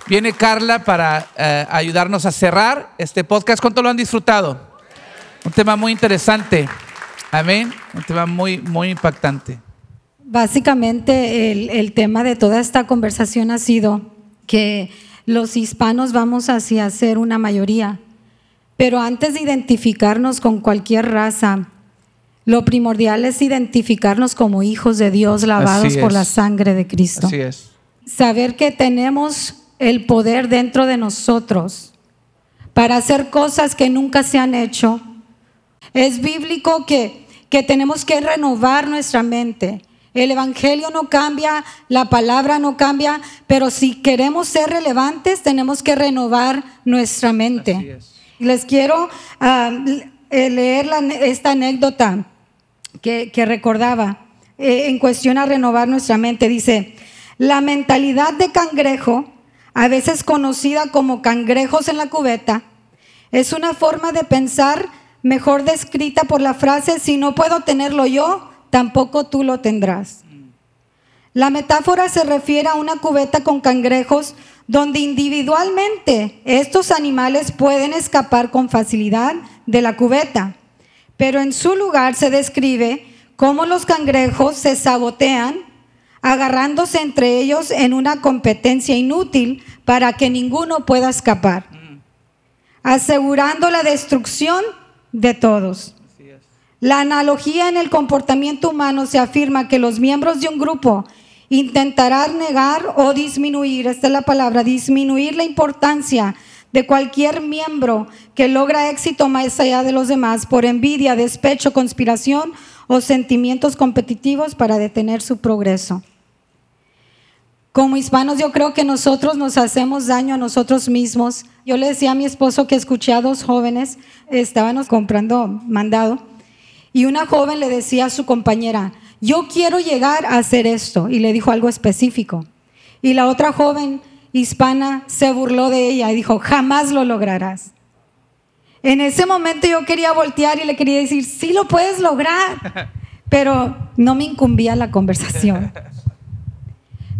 Viene Carla para eh, ayudarnos a cerrar este podcast. ¿Cuánto lo han disfrutado? Un tema muy interesante. Amén. Un tema muy, muy impactante. Básicamente el, el tema de toda esta conversación ha sido que los hispanos vamos hacia ser una mayoría, pero antes de identificarnos con cualquier raza, lo primordial es identificarnos como hijos de Dios lavados por la sangre de Cristo. Así es. Saber que tenemos el poder dentro de nosotros para hacer cosas que nunca se han hecho. Es bíblico que, que tenemos que renovar nuestra mente. El Evangelio no cambia, la palabra no cambia, pero si queremos ser relevantes tenemos que renovar nuestra mente. Les quiero eh, leer la- esta anécdota que, que recordaba eh, en cuestión a renovar nuestra mente. Dice, la mentalidad de cangrejo, a veces conocida como cangrejos en la cubeta, es una forma de pensar mejor descrita por la frase, si no puedo tenerlo yo, tampoco tú lo tendrás. La metáfora se refiere a una cubeta con cangrejos donde individualmente estos animales pueden escapar con facilidad de la cubeta, pero en su lugar se describe cómo los cangrejos se sabotean agarrándose entre ellos en una competencia inútil para que ninguno pueda escapar, asegurando la destrucción de todos. La analogía en el comportamiento humano se afirma que los miembros de un grupo intentarán negar o disminuir, esta es la palabra, disminuir la importancia de cualquier miembro que logra éxito más allá de los demás por envidia, despecho, conspiración o sentimientos competitivos para detener su progreso. Como hispanos yo creo que nosotros nos hacemos daño a nosotros mismos. Yo le decía a mi esposo que escuché a dos jóvenes, estábamos comprando mandado, y una joven le decía a su compañera, yo quiero llegar a hacer esto, y le dijo algo específico. Y la otra joven hispana se burló de ella y dijo, jamás lo lograrás. En ese momento yo quería voltear y le quería decir, sí lo puedes lograr, [LAUGHS] pero no me incumbía la conversación.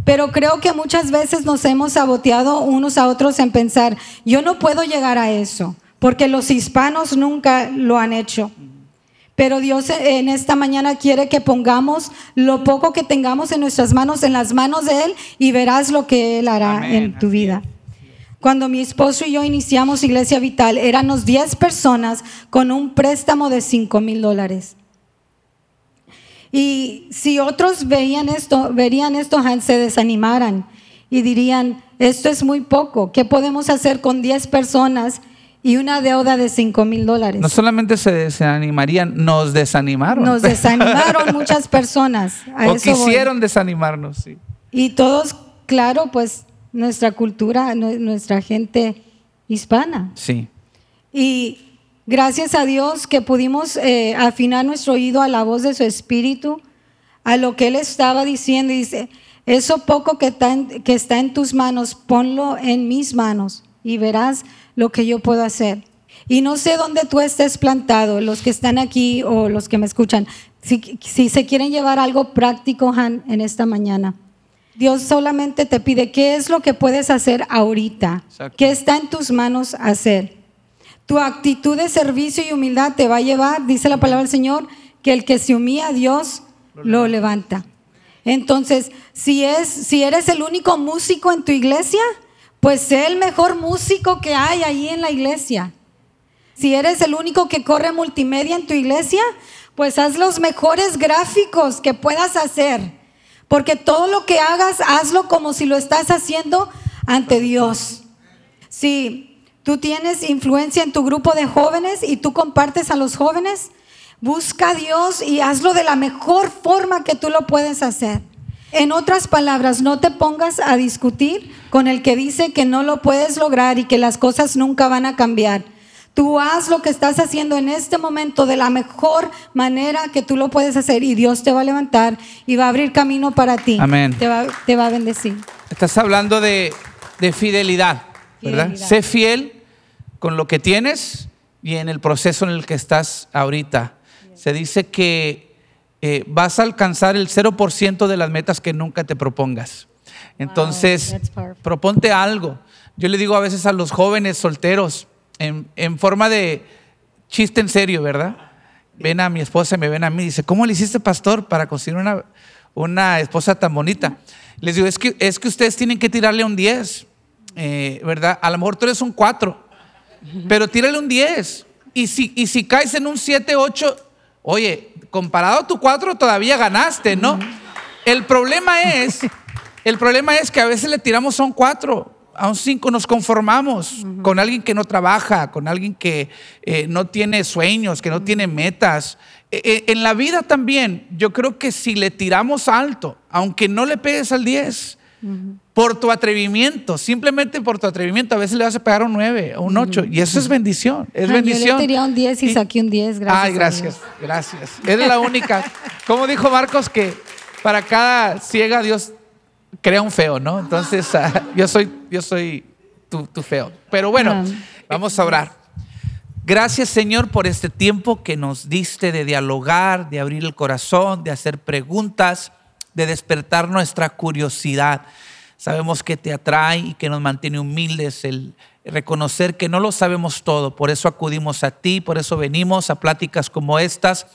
Pero creo que muchas veces nos hemos saboteado unos a otros en pensar, yo no puedo llegar a eso, porque los hispanos nunca lo han hecho. Pero Dios en esta mañana quiere que pongamos lo poco que tengamos en nuestras manos en las manos de Él y verás lo que Él hará Amén, en tu vida. Cuando mi esposo y yo iniciamos Iglesia Vital, éramos 10 personas con un préstamo de 5 mil dólares. Y si otros veían esto, verían esto, se desanimaran y dirían, esto es muy poco, ¿qué podemos hacer con 10 personas y una deuda de 5 mil dólares? No solamente se desanimarían, nos desanimaron. Nos desanimaron [LAUGHS] muchas personas. A o eso voy. quisieron desanimarnos, sí. Y todos, claro, pues nuestra cultura, nu- nuestra gente hispana. Sí. Y gracias a Dios que pudimos eh, afinar nuestro oído a la voz de su espíritu, a lo que Él estaba diciendo. Y dice, eso poco que está, en, que está en tus manos, ponlo en mis manos y verás lo que yo puedo hacer. Y no sé dónde tú estés plantado, los que están aquí o los que me escuchan, si, si se quieren llevar algo práctico, Han, en esta mañana. Dios solamente te pide qué es lo que puedes hacer ahorita, Exacto. qué está en tus manos hacer. Tu actitud de servicio y humildad te va a llevar, dice la palabra del Señor, que el que se humilla a Dios lo levanta. Entonces, si, es, si eres el único músico en tu iglesia, pues sé el mejor músico que hay ahí en la iglesia. Si eres el único que corre multimedia en tu iglesia, pues haz los mejores gráficos que puedas hacer. Porque todo lo que hagas, hazlo como si lo estás haciendo ante Dios. Si tú tienes influencia en tu grupo de jóvenes y tú compartes a los jóvenes, busca a Dios y hazlo de la mejor forma que tú lo puedes hacer. En otras palabras, no te pongas a discutir con el que dice que no lo puedes lograr y que las cosas nunca van a cambiar. Tú haz lo que estás haciendo en este momento de la mejor manera que tú lo puedes hacer y Dios te va a levantar y va a abrir camino para ti. Amén. Te va, te va a bendecir. Estás hablando de, de fidelidad, ¿verdad? Sé fiel con lo que tienes y en el proceso en el que estás ahorita. Se dice que eh, vas a alcanzar el 0% de las metas que nunca te propongas. Entonces, proponte algo. Yo le digo a veces a los jóvenes solteros, en, en forma de chiste en serio, ¿verdad? Ven a mi esposa y me ven a mí. Dice, ¿cómo le hiciste, pastor, para conseguir una, una esposa tan bonita? Les digo, es que, es que ustedes tienen que tirarle un 10, eh, ¿verdad? A lo mejor tú eres un 4, pero tírale un 10. Y si, y si caes en un 7, 8, oye, comparado a tu 4 todavía ganaste, ¿no? El problema es, el problema es que a veces le tiramos a un 4, a un 5 nos conformamos con alguien que no trabaja, con alguien que eh, no tiene sueños, que no tiene metas. Eh, eh, en la vida también, yo creo que si le tiramos alto, aunque no le pegues al 10, por tu atrevimiento, simplemente por tu atrevimiento, a veces le vas a pegar un 9 o un 8 y eso es bendición, es Ay, bendición. Yo le un 10 y saqué un 10, gracias. Ay, gracias, gracias. Eres la única. [LAUGHS] Como dijo Marcos que para cada ciega Dios crea un feo, ¿no? Entonces ah, yo soy, yo soy tu, tu feo. Pero bueno, vamos a orar. Gracias Señor por este tiempo que nos diste de dialogar, de abrir el corazón, de hacer preguntas, de despertar nuestra curiosidad. Sabemos que te atrae y que nos mantiene humildes el reconocer que no lo sabemos todo. Por eso acudimos a ti, por eso venimos a pláticas como estas,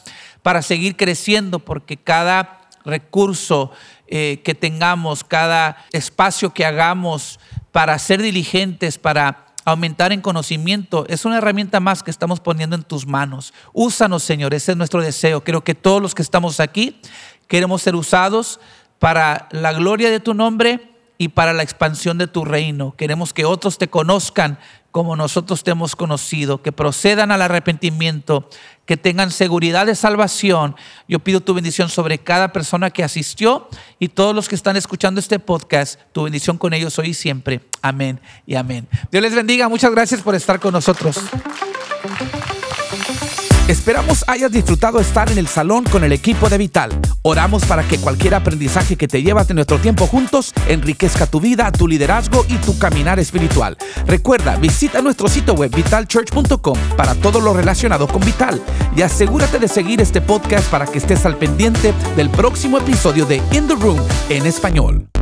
para seguir creciendo, porque cada recurso eh, que tengamos, cada espacio que hagamos para ser diligentes, para aumentar en conocimiento, es una herramienta más que estamos poniendo en tus manos. Úsanos, Señor, ese es nuestro deseo. Creo que todos los que estamos aquí queremos ser usados para la gloria de tu nombre y para la expansión de tu reino. Queremos que otros te conozcan como nosotros te hemos conocido, que procedan al arrepentimiento, que tengan seguridad de salvación. Yo pido tu bendición sobre cada persona que asistió y todos los que están escuchando este podcast, tu bendición con ellos hoy y siempre. Amén y amén. Dios les bendiga. Muchas gracias por estar con nosotros. Esperamos hayas disfrutado estar en el salón con el equipo de Vital. Oramos para que cualquier aprendizaje que te llevas de nuestro tiempo juntos enriquezca tu vida, tu liderazgo y tu caminar espiritual. Recuerda, visita nuestro sitio web vitalchurch.com para todo lo relacionado con Vital y asegúrate de seguir este podcast para que estés al pendiente del próximo episodio de In the Room en español.